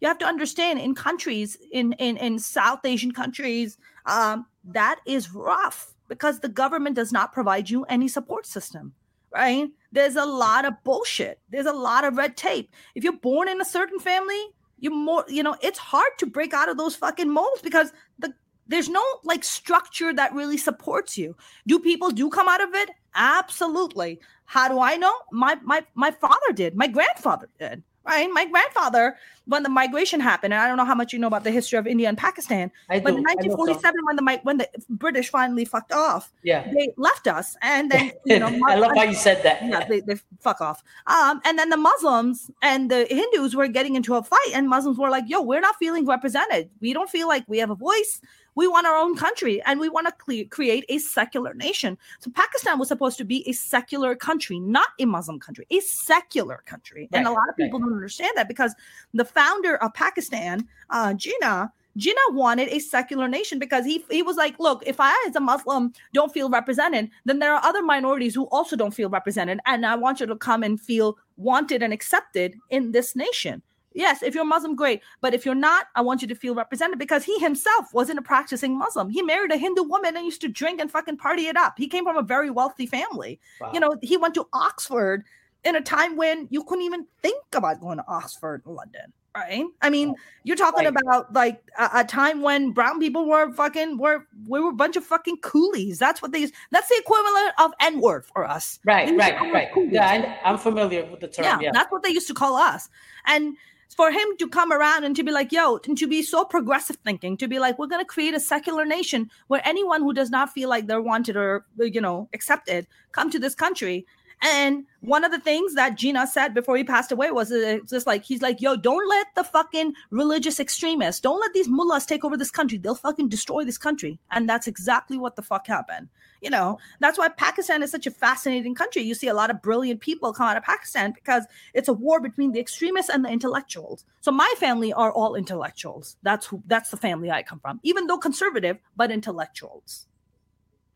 You have to understand in countries, in in, in South Asian countries, um, that is rough because the government does not provide you any support system right? There's a lot of bullshit. There's a lot of red tape. If you're born in a certain family, you more you know it's hard to break out of those fucking molds because the there's no like structure that really supports you. Do people do come out of it? Absolutely. How do i know? My my my father did. My grandfather did right? My grandfather, when the migration happened, and I don't know how much you know about the history of India and Pakistan, I but do. in 1947, so. when the when the British finally fucked off, yeah, they left us, and then you know, I love how you said that. Yeah, they, they fuck off. Um, and then the Muslims and the Hindus were getting into a fight, and Muslims were like, "Yo, we're not feeling represented. We don't feel like we have a voice." We want our own country and we want to cre- create a secular nation. So Pakistan was supposed to be a secular country, not a Muslim country, a secular country. Right, and a lot of people right. don't understand that because the founder of Pakistan, uh, Jinnah, Jinnah wanted a secular nation because he he was like, look, if I as a Muslim don't feel represented, then there are other minorities who also don't feel represented, and I want you to come and feel wanted and accepted in this nation. Yes, if you're Muslim, great. But if you're not, I want you to feel represented because he himself wasn't a practicing Muslim. He married a Hindu woman and used to drink and fucking party it up. He came from a very wealthy family. Wow. You know, he went to Oxford in a time when you couldn't even think about going to Oxford in London. Right? I mean, oh, you're talking Right. about like a, a time when brown people were fucking were we were a bunch of fucking coolies. That's what they use. That's the equivalent of N word for us. Right, used right, right. coolies. Yeah, I, I'm familiar with the term. yeah, Yeah, that's what they used to call us. And for him to come around and to be like, yo, and to be so progressive thinking, to be like, we're going to create a secular nation where anyone who does not feel like they're wanted or, you know, accepted come to this country. And one of the things that Jinnah said before he passed away was uh, just like, he's like, yo, don't let the fucking religious extremists, don't let these mullahs take over this country. They'll fucking destroy this country. And that's exactly what the fuck happened. You know, that's why Pakistan is such a fascinating country. You see a lot of brilliant people come out of Pakistan because it's a war between the extremists and the intellectuals. So my family are all intellectuals. That's who that's the family I come from, even though conservative, but intellectuals.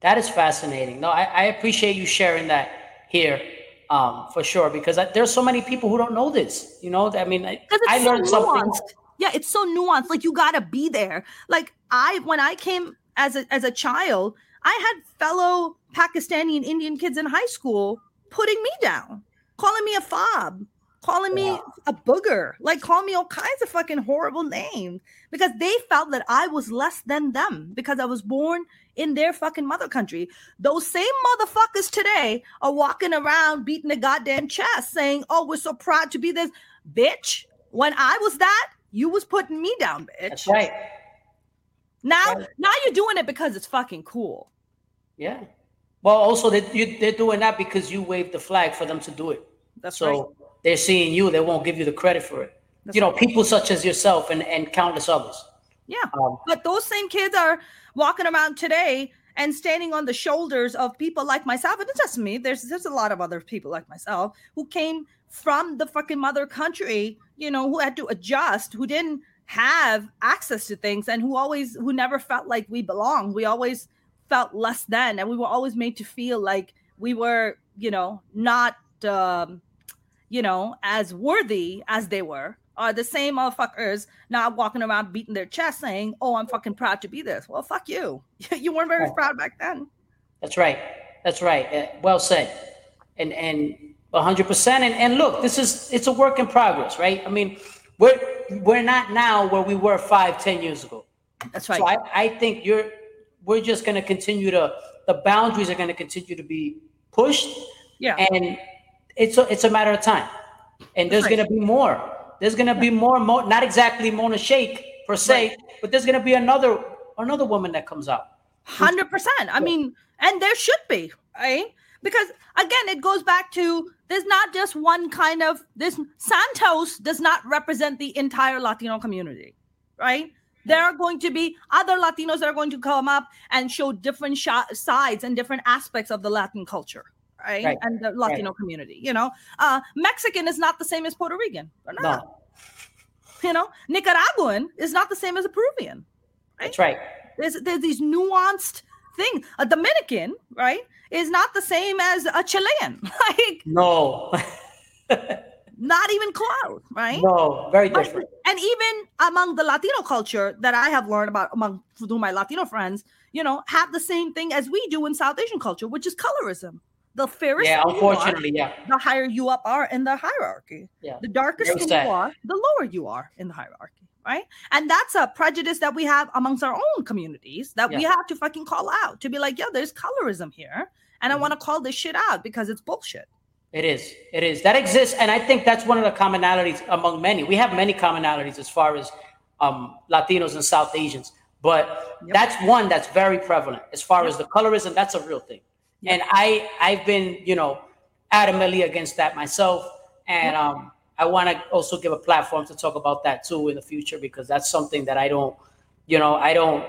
that is fascinating. No, I, I appreciate you sharing that here um, for sure because I, there's so many people who don't know this. You know, I mean, I, I so learned something. Yeah, it's so nuanced. Like you gotta be there. Like I when I came as a as a child, I had fellow Pakistani and Indian kids in high school putting me down, calling me a fob, calling me Wow. a booger, like calling me all kinds of fucking horrible names because they felt that I was less than them because I was born in their fucking mother country. Those same motherfuckers today are walking around beating the goddamn chest saying, "Oh, we're so proud to be this." Bitch, when I was that, you was putting me down, bitch. That's right. Now, Right. now you're doing it because it's fucking cool. Yeah. Well, also they, you, they're doing that because you waved the flag for them to do it. That's so right. They're seeing you. They won't give you the credit for it. That's you know, right. people such as yourself and, and countless others. Yeah. Um, But those same kids are walking around today and standing on the shoulders of people like myself. And it's just me. There's there's a lot of other people like myself who came from the fucking mother country, you know, who had to adjust, who didn't have access to things and who always who never felt like we belonged. We always felt less than and we were always made to feel like we were, you know, not um, you know, as worthy as they were. Are the same motherfuckers now walking around beating their chest saying, "Oh, I'm fucking proud to be this." Well, fuck you. you weren't very proud back then. That's right. That's right. Uh, well said. And and hundred percent. And and look, this is it's a work in progress, right? I mean, we're we're not now where we were five, ten years ago. That's right. So I, I think you're we're just gonna continue to the boundaries are gonna continue to be pushed yeah. and it's a, it's a matter of time. And there's right. gonna be more. There's gonna be more, Mo, not exactly Mona Shaikh per se, but there's gonna be another another woman that comes out. Hundred percent. I mean, and there should be, right? Because again, it goes back to there's not just one kind of this Santos does not represent the entire Latino community, right? There are going to be other Latinos that are going to come up and show different sh- sides and different aspects of the Latin culture, right? Right, And the Latino community. You know, uh, Mexican is not the same as Puerto Rican. No, You know, Nicaraguan is not the same as a Peruvian that's right. there's there's these nuanced things. A Dominican, right, is not the same as a Chilean. Like No, not even close, right? no, very different. and even among the Latino culture that I have learned about among through my Latino friends, you know, have the same thing as we do in South Asian culture, which is colorism. The fairest Yeah, you are, unfortunately, yeah, the higher you up are in the hierarchy. yeah. The darker skin you are, the lower you are in the hierarchy, right? And that's a prejudice that we have amongst our own communities that we have to fucking call out to be like, yo, there's colorism here. And I Mhm. want to call this shit out because it's bullshit. It is. It is. That exists. And I think that's one of the commonalities among many. We have many commonalities as far as um, Latinos and South Asians, but Yep. that's one that's very prevalent. As far as the colorism, that's a real thing. And I, I've been, you know, adamantly against that myself. And um, I want to also give a platform to talk about that too in the future because that's something that I don't, you know, I don't,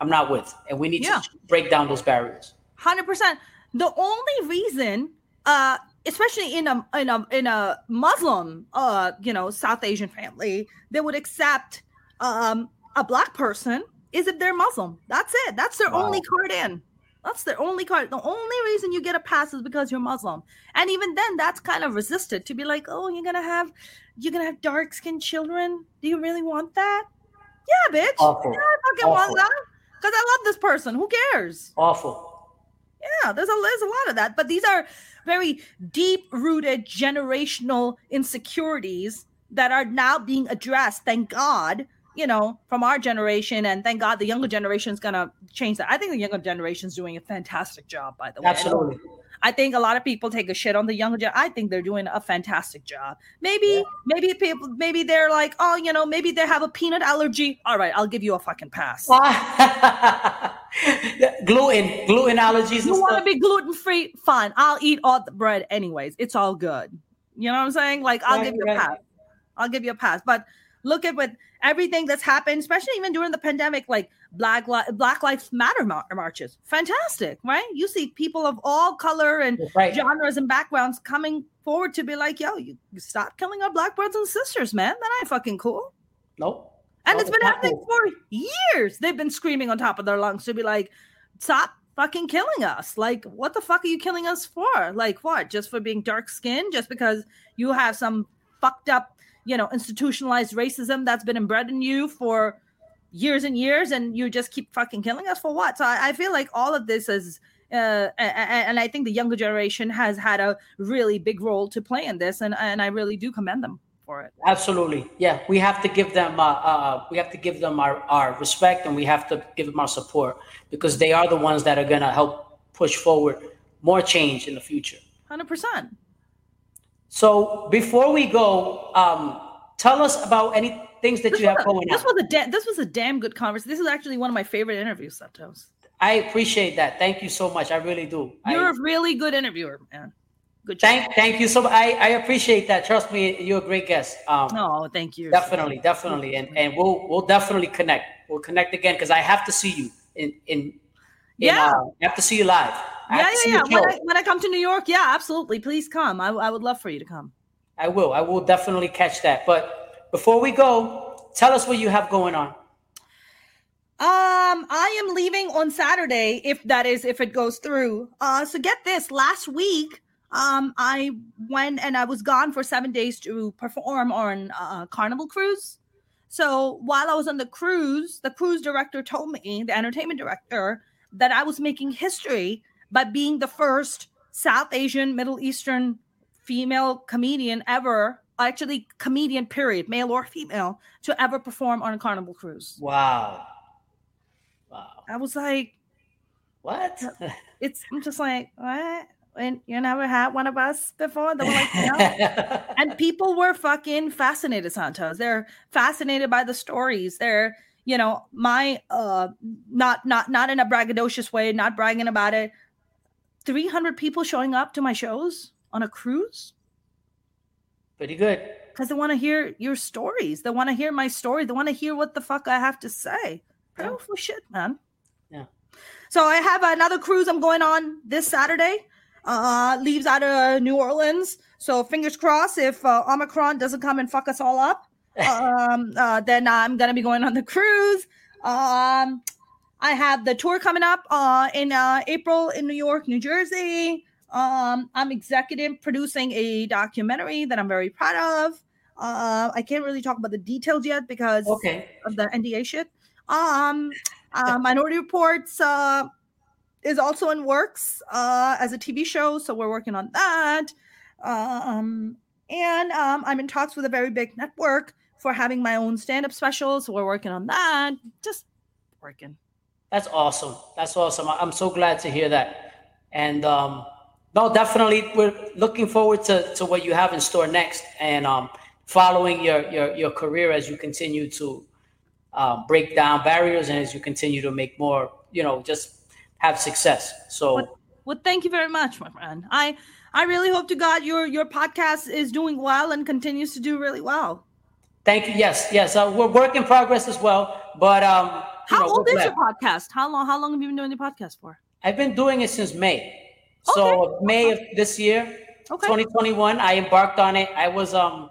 I'm not with. And we need Yeah. to break down those barriers. Hundred percent. The only reason, uh, especially in a in a in a Muslim, uh, you know, South Asian family, they would accept um a black person is if they're Muslim. That's it. That's their Wow. only card in. That's the only card. The only reason you get a pass is because you're Muslim. And even then, that's kind of resisted to be like, oh, you're gonna have you're gonna have dark skinned children. Do you really want that? Yeah, bitch. Awful. Yeah, I fucking want that. Because I love this person. Who cares? Awful. Yeah, there's a there's a lot of that, but these are very deep rooted generational insecurities that are now being addressed. Thank God, you know, from our generation, and thank God the younger generation is gonna change that. I think the younger generation is doing a fantastic job, by the way. Absolutely. I think a lot of people take a shit on the younger gen. I think they're doing a fantastic job. Maybe, yeah. maybe people, maybe they're like, oh, you know, maybe they have a peanut allergy. All right, I'll give you a fucking pass. gluten, gluten allergies. You want to be gluten free? Fine, I'll eat all the bread anyways. It's all good. You know what I'm saying? Like, I'll right, give you a pass. I'll give you a pass. But look at what everything that's happened, especially even during the pandemic, like Black Li- Black Lives Matter mar- marches. Fantastic, right? You see people of all color and right. genres and backgrounds coming forward to be like, "Yo, you, you stop killing our black brothers and sisters, man. That ain't fucking cool." Nope. And nope, it's been happening cool. for years. They've been screaming on top of their lungs to be like, "Stop fucking killing us. Like, what the fuck are you killing us for? Like, what? Just for being dark skinned? Just because you have some fucked up you know institutionalized racism that's been inbred in you for years and years and you just keep fucking killing us for what so i, I feel like all of this is uh, and, I think the younger generation has had a really big role to play in this, and, and I really do commend them for it. Absolutely, yeah. We have to give them, uh, uh, we have to give them our, our respect, and we have to give them our support because they are the ones that are going to help push forward more change in the future. Hundred percent. So before we go, um, tell us about any things that this you have a, going this on. Was a da- this was a damn good conversation. This is actually one of my favorite interviews, Santos. I appreciate that. Thank you so much. I really do. You're I, a really good interviewer, man. Good job. Thank, thank you so much. I, I appreciate that. Trust me, you're a great guest. Um, oh, thank you. Definitely, definitely, and and we'll we'll definitely connect. We'll connect again because I have to see you in in. in yeah, uh, I have to see you live. Yeah, yeah, yeah. When I, when I come to New York, yeah, absolutely. Please come. I, I would love for you to come. I will. I will definitely catch that. But before we go, tell us what you have going on. Um, I am leaving on Saturday, if that is if it goes through. Uh, so get this. Last week, um, I went and I was gone for seven days to perform on uh, Carnival Cruise. So while I was on the cruise, the cruise director told me, the entertainment director, that I was making history by being the first South Asian, Middle Eastern female comedian ever, actually comedian period, male or female, to ever perform on a Carnival cruise. Wow. Wow. I was like, what? it's I'm just like, what? And you never had one of us before? They were like, no. and people were fucking fascinated, Santos. They're fascinated by the stories. They're, you know, my uh not not not in a braggadocious way, not bragging about it. 300 people showing up to my shows on a cruise? Pretty good. Because they want to hear your stories. They want to hear my story. They want to hear what the fuck I have to say. Powerful yeah. shit, man. Yeah. So I have another cruise I'm going on this Saturday. Uh, leaves out of New Orleans. So fingers crossed if uh, Omicron doesn't come and fuck us all up, um, uh, then I'm gonna be going on the cruise. Um, I have the tour coming up uh, in uh, April in New York, New Jersey. Um, I'm executive producing a documentary that I'm very proud of. Uh, I can't really talk about the details yet because okay. of the NDA shit. Um, uh, Minority Reportz uh, is also in works uh, as a TV show, so we're working on that. Um, and um, I'm in talks with a very big network for having my own stand-up special, so we're working on that. Just working. That's awesome. That's awesome. I'm so glad to hear that. And um, no, definitely. We're looking forward to, to what you have in store next and um, following your, your, your career as you continue to uh, break down barriers and as you continue to make more, you know, just have success. So, well, well, thank you very much, my friend. I, I really hope to God your, your podcast is doing well and continues to do really well. Thank you. Yes, yes. Uh, we're work in progress as well. But um, how know, old is your podcast? How long? How long have you been doing the podcast for? I've been doing it since May. So okay. May of this year, okay. 2021, I embarked on it. I was um,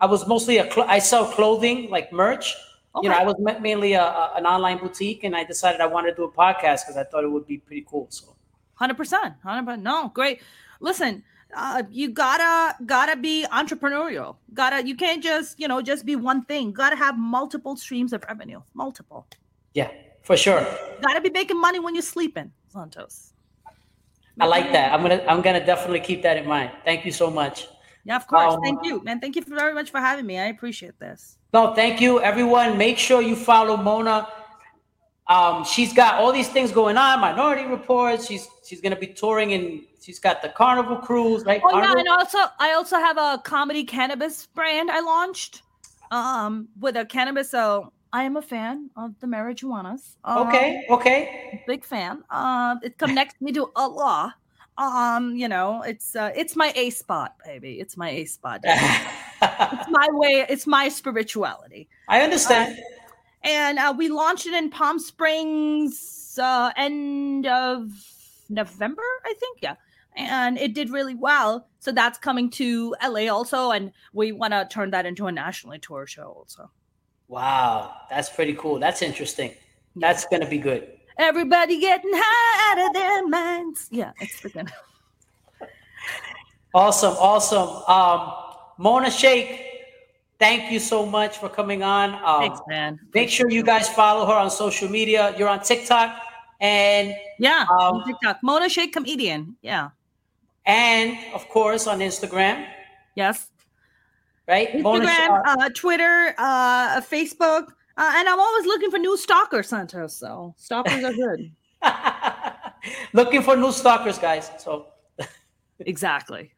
I was mostly a cl- I sell clothing like merch. Okay. You know, I was mainly a, a, an online boutique, and I decided I wanted to do a podcast because I thought it would be pretty cool. So, hundred percent, hundred percent. No, great. Listen, uh, you gotta gotta be entrepreneurial. Gotta you can't just you know just be one thing. Gotta have multiple streams of revenue. Multiple. Yeah, for sure. Gotta be making money when you're sleeping, Santos. I like that. I'm gonna I'm gonna definitely keep that in mind. Thank you so much. Yeah, of course. Um, thank you, man. Thank you very much for having me. I appreciate this. No, thank you, everyone. Make sure you follow Mona. Um, she's got all these things going on. Minority Reportz. She's she's gonna be touring and she's got the Carnival cruise, right? Oh Carnival. yeah, and also I also have a comedy cannabis brand I launched um with a cannabis. So I am a fan of the marijuanas. Um, okay, okay. Big fan. Uh, it connects me to Allah um you know it's uh it's my a spot baby. It's my a spot it's my way it's my spirituality. I understand. Um, and uh, we launched it in palm springs uh end of november i think yeah. And it did really well. So that's coming to la also and we want to turn that into a nationally tour show also wow that's pretty cool that's interesting that's gonna be good Everybody getting high out of their minds. Yeah, it's freaking. awesome, awesome. Um, Mona Shaikh, thank you so much for coming on. Um, Thanks, man. Make sure you guys follow her on social media. You're on TikTok and yeah, um, TikTok. Mona Shaikh comedian. Yeah, and of course on Instagram. Yes. Right. Instagram, uh, Twitter, uh, Facebook. Uh, and I'm always looking for new stalkers, Santos. So stalkers are good. looking for new stalkers, guys. So exactly.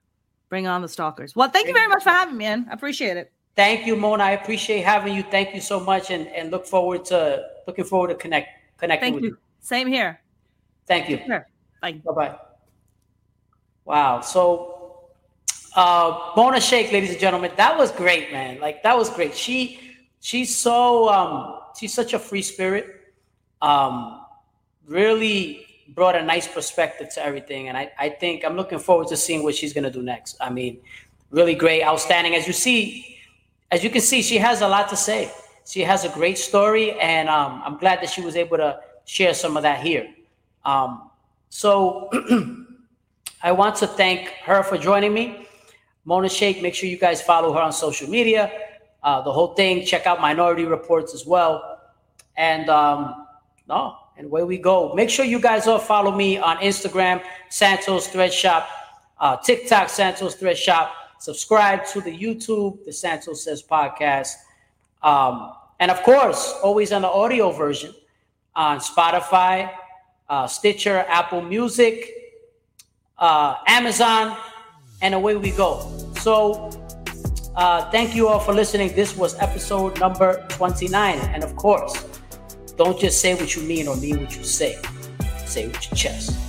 Bring on the stalkers. Well, thank you very much for having me, man. I appreciate it. Thank you, Mona. I appreciate having you. Thank you so much, and and look forward to looking forward to connect connecting thank with you. you. Same here. Thank you. Sure. Bye bye. Wow. So, uh, Mona Shaikh, ladies and gentlemen, that was great, man. Like that was great. She she's so um, she's such a free spirit. Um, really brought a nice perspective to everything, and I, I think I'm looking forward to seeing what she's gonna do next. I mean, really great, outstanding. As you see, as you can see, she has a lot to say. She has a great story, and um, I'm glad that she was able to share some of that here. Um, so I want to thank her for joining me. Mona Shaikh, make sure you guys follow her on social media uh, the whole thing. Check out Minority Reportz as well. And um, no, and where we go. Make sure you guys all follow me on Instagram, Santos Thread Shop, uh, TikTok, Santos Thread Shop. Subscribe to the YouTube, the Santos Says podcast. Um, and of course, always on the audio version on Spotify, uh, Stitcher, Apple Music, uh, Amazon, and away we go. So uh, thank you all for listening. This was episode number 29. And of course, don't just say what you mean or mean what you say. Say with your chest.